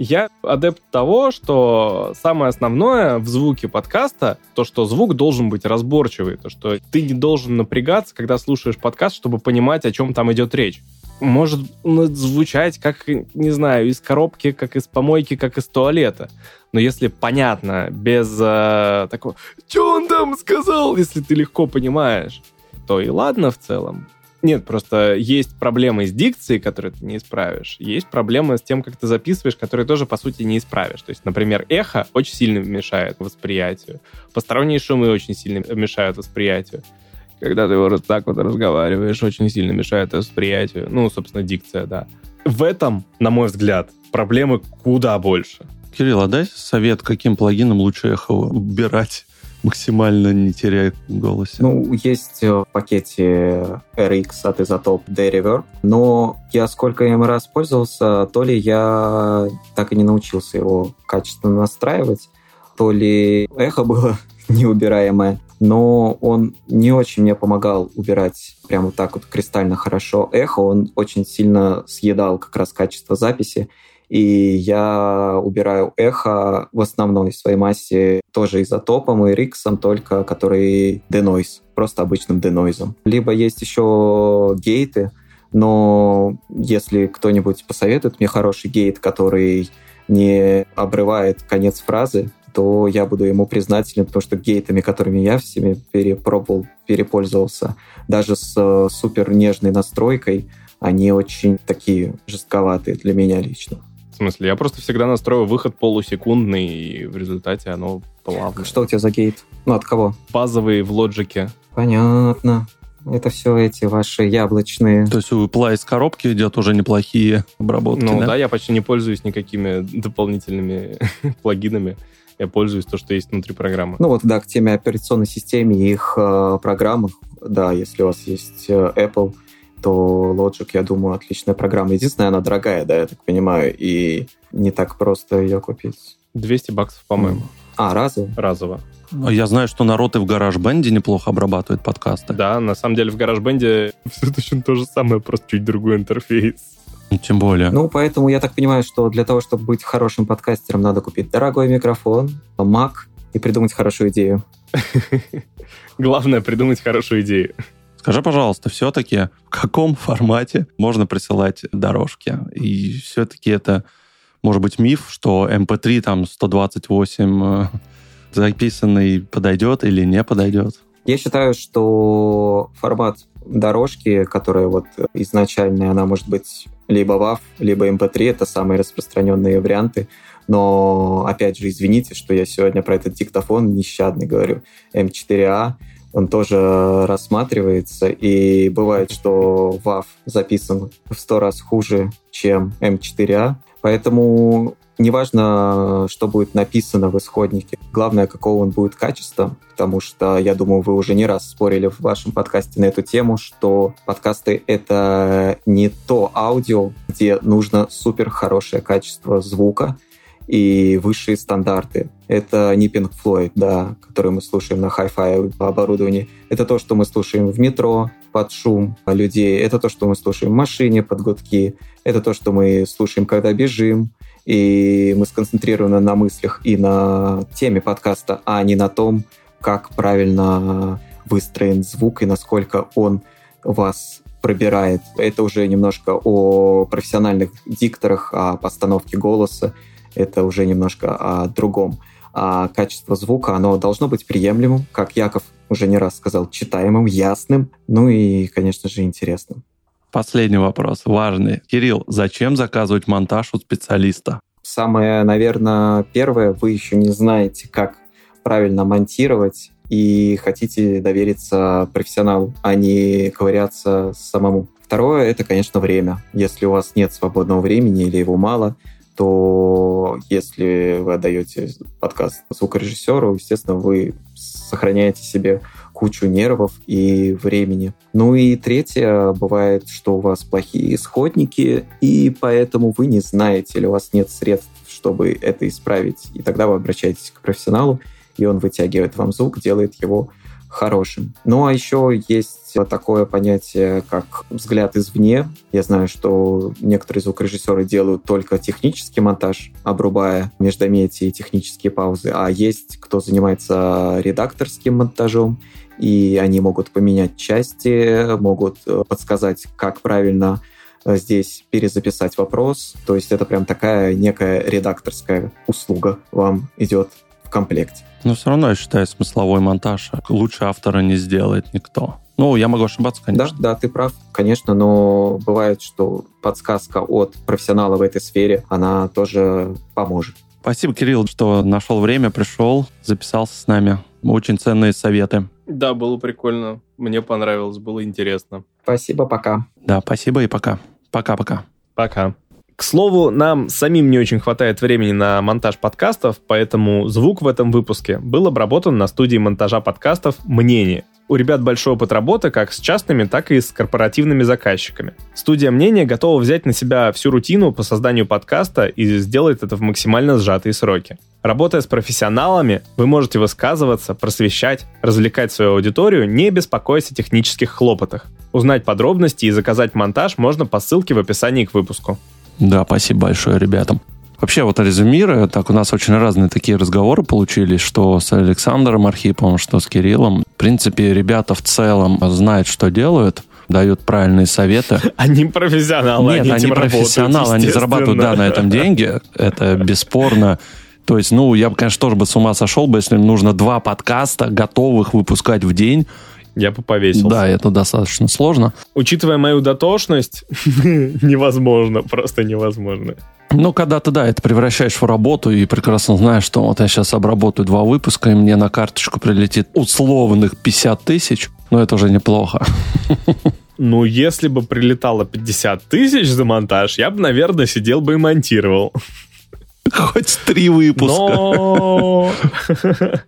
Я адепт того, что самое основное в звуке подкаста, то, что звук должен быть разборчивый, то, что ты не должен напрягаться, когда слушаешь подкаст, чтобы понимать, о чем там идет речь. Может звучать как, не знаю, из коробки, как из помойки, как из туалета. Но если понятно, без э, такого «Что он там сказал?», если ты легко понимаешь, то и ладно в целом. Нет, просто есть проблемы с дикцией, которые ты не исправишь. Есть проблемы с тем, как ты записываешь, которые тоже, по сути, не исправишь. То есть, например, эхо очень сильно мешает восприятию. Посторонние шумы очень сильно мешают восприятию. Когда ты вот так вот разговариваешь, очень сильно мешает восприятию. Ну, собственно, дикция, да. В этом, на мой взгляд, проблемы куда больше. Кирилл, а дай совет, каким плагином лучше эхо убирать? Максимально не теряет в? Ну, есть в пакете RX от Isotope D-Reverb, но я сколько им раз пользовался, то ли я так и не научился его качественно настраивать, то ли эхо было неубираемое, но он не очень мне помогал убирать прямо так вот кристально хорошо эхо, он очень сильно съедал как раз качество записи, и я убираю эхо в основной своей массе тоже изотопом и риксом, только который denoise, просто обычным денойзом. Либо есть еще гейты, но если кто-нибудь посоветует мне хороший гейт, который не обрывает конец фразы, то я буду ему признателен, потому что гейтами, которыми я всеми перепробовал, перепользовался, даже с э, супер нежной настройкой, они очень такие жестковатые для меня лично. В смысле, я просто всегда настрою выход полусекундный, и в результате оно плавно. Что у тебя за гейт? Ну, от кого? Базовый в лоджике. Понятно. Это все эти ваши яблочные. То есть у Apple из коробки идет уже неплохие обработки, Ну да? да, я почти не пользуюсь никакими дополнительными плагинами. Я пользуюсь то, что есть внутри программы. Ну вот, да, к теме операционной системы и их э, программах, да, если у вас есть э, Apple, то Logic, я думаю, отличная программа. Единственное, она дорогая, да, я так понимаю, и не так просто ее купить. 200 баксов, по-моему. А, разово? Разово. Я знаю, что народ и в гараж-бенде неплохо обрабатывает подкасты. Да, на самом деле в гараж-бенде все точно то же самое, просто чуть другой интерфейс. Ну, тем более. Ну, поэтому я так понимаю, что для того, чтобы быть хорошим подкастером, надо купить дорогой микрофон, Mac и придумать хорошую идею. Главное придумать хорошую идею. Скажи, пожалуйста, все-таки в каком формате можно присылать дорожки? И все-таки это, может быть, миф, что MP3 там 128 записанный подойдет или не подойдет? Я считаю, что формат дорожки, которая вот изначально, она может быть либо WAV, либо MP3, это самые распространенные варианты. Но, опять же, извините, что я сегодня про этот диктофон нещадный говорю. M4A, он тоже рассматривается, и бывает, что WAV записан в сто раз хуже, чем M4A. Поэтому неважно, что будет написано в исходнике, главное, какого он будет качества, потому что, я думаю, вы уже не раз спорили в вашем подкасте на эту тему, что подкасты — это не то аудио, где нужно супер хорошее качество звука, и высшие стандарты. Это не Pink Floyd, да, который мы слушаем на Hi-Fi оборудовании. Это то, что мы слушаем в метро под шум людей. Это то, что мы слушаем в машине под гудки. Это то, что мы слушаем, когда бежим и мы сконцентрированы на мыслях и на теме подкаста, а не на том, как правильно выстроен звук и насколько он вас пробирает. Это уже немножко о профессиональных дикторах, о постановке голоса. Это уже немножко о другом. А качество звука, оно должно быть приемлемым, как Яков уже не раз сказал, читаемым, ясным, ну и, конечно же, интересным. Последний вопрос, важный. Кирилл, зачем заказывать монтаж у специалиста? Самое, наверное, первое, вы еще не знаете, как правильно монтировать и хотите довериться профессионалу, а не ковыряться самому. Второе — это, конечно, время. Если у вас нет свободного времени или его мало, то если вы отдаете подкаст звукорежиссеру, естественно, вы сохраняете себе кучу нервов и времени. Ну и третье, бывает, что у вас плохие исходники, и поэтому вы не знаете или у вас нет средств, чтобы это исправить. И тогда вы обращаетесь к профессионалу, и он вытягивает вам звук, делает его хорошим. Ну а еще есть такое понятие, как взгляд извне. Я знаю, что некоторые звукорежиссеры делают только технический монтаж, обрубая междометия и технические паузы, а есть кто занимается редакторским монтажом, и они могут поменять части, могут э, подсказать, как правильно э, здесь перезаписать вопрос. То есть это прям такая некая редакторская услуга вам идет в комплекте. Но все равно, я считаю, смысловой монтаж лучше автора не сделает никто. Ну, я могу ошибаться, конечно. Да, да, ты прав, конечно, но бывает, что подсказка от профессионала в этой сфере, она тоже поможет. Спасибо, Кирилл, что нашел время, пришел, записался с нами. Очень ценные советы. Да, было прикольно. Мне понравилось, было интересно. Спасибо, пока. Да, спасибо и пока. Пока-пока. Пока. К слову, нам самим не очень хватает времени на монтаж подкастов, поэтому звук в этом выпуске был обработан на студии монтажа подкастов «Мнение». У ребят большой опыт работы как с частными, так и с корпоративными заказчиками. Студия «Мнение» готова взять на себя всю рутину по созданию подкаста и сделать это в максимально сжатые сроки. Работая с профессионалами, вы можете высказываться, просвещать, развлекать свою аудиторию, не беспокоясь о технических хлопотах. Узнать подробности и заказать монтаж можно по ссылке в описании к выпуску. Да, спасибо большое ребятам. Вообще, вот резюмируя, так у нас очень разные такие разговоры получились, что с Александром Архиповым, что с Кириллом. В принципе, ребята в целом знают, что делают, дают правильные советы. Они профессионалы, Нет, они, они профессионалы, они зарабатывают, да, на этом деньги. Это бесспорно. То есть, ну, я бы, конечно, тоже бы с ума сошел бы, если нужно два подкаста готовых выпускать в день. Я бы повесился. Да, это достаточно сложно. Учитывая мою дотошность, невозможно, просто невозможно. Ну, когда ты, да, это превращаешь в работу и прекрасно знаешь, что вот я сейчас обработаю два выпуска, и мне на карточку прилетит условных 50 тысяч, ну, это уже неплохо. Ну, если бы прилетало 50 тысяч за монтаж, я бы, наверное, сидел бы и монтировал. Хоть три выпуска. Но...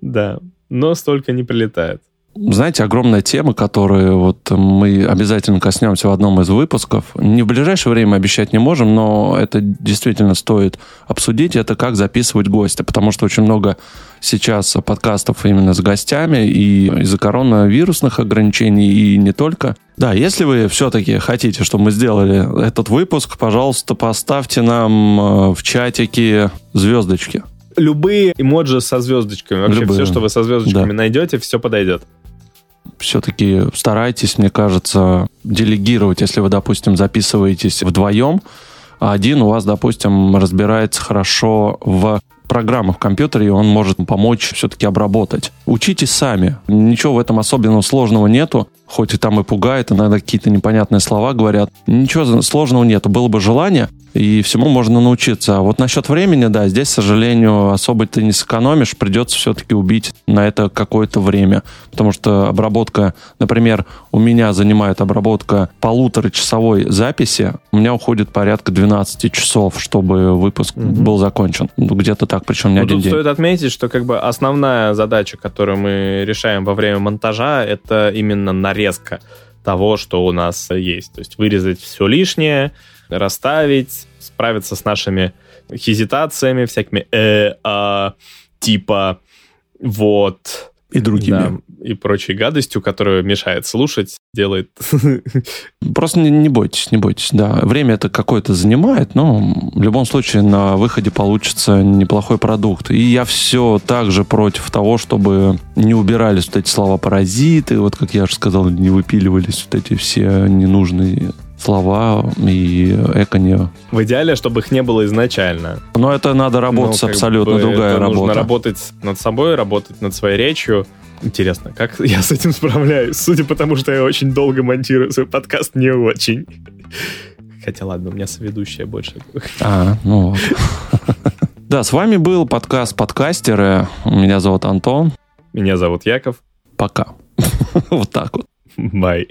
Да, но столько не прилетает. Знаете, огромная тема, которую вот мы обязательно коснемся в одном из выпусков. Не в ближайшее время обещать не можем, но это действительно стоит обсудить. Это как записывать гостя, потому что очень много сейчас подкастов именно с гостями и из-за коронавирусных ограничений и не только. Да, если вы все-таки хотите, чтобы мы сделали этот выпуск, пожалуйста, поставьте нам э, в чатике звездочки. Любые эмоджи со звездочками. Вообще Любые. все, что вы со звездочками Да. найдете, все подойдет. Все-таки старайтесь, мне кажется, делегировать, если вы, допустим, записываетесь вдвоем, а один у вас, допустим, разбирается хорошо в программах в компьютере, и он может помочь все-таки обработать. Учитесь сами. Ничего в этом особенного сложного нету. Хоть и там и пугает, иногда какие-то непонятные слова говорят. Ничего сложного нету. Было бы желание, и всему можно научиться. А вот насчет времени, да, здесь, к сожалению, особо ты не сэкономишь. Придется все-таки убить на это какое-то время. Потому что обработка, например, у меня занимает обработка полуторачасовой записи. У меня уходит порядка 12 часов, чтобы выпуск Мгм. был закончен. Ну, где-то так, причем не Но один тут день. стоит отметить, что как бы основная задача, которую мы решаем во время монтажа, это именно нарезка того, что у нас есть. То есть вырезать все лишнее, расставить, справиться с нашими хезитациями, всякими э, а, типа вот И другими. да, и прочей гадостью, которая мешает слушать, делает Просто не, не бойтесь, не бойтесь, да. Время это какое-то занимает, но в любом случае на выходе получится неплохой продукт. И я все так же против того, чтобы не убирались вот эти слова паразиты, вот как я уже сказал, не выпиливались вот эти все ненужные слова и эконе. в идеале, чтобы их не было изначально. Но это надо работать, Ну, абсолютно бы другая это работа. Нужно работать над собой, работать над своей речью. Интересно, как я с этим справляюсь? Судя по тому, что я очень долго монтирую свой подкаст, не очень. Хотя ладно, у меня соведущая больше. А, ну. Да, с вами был подкаст «Подкастеры». Меня зовут Антон. Меня зовут Яков. Пока. Вот так вот. Бай.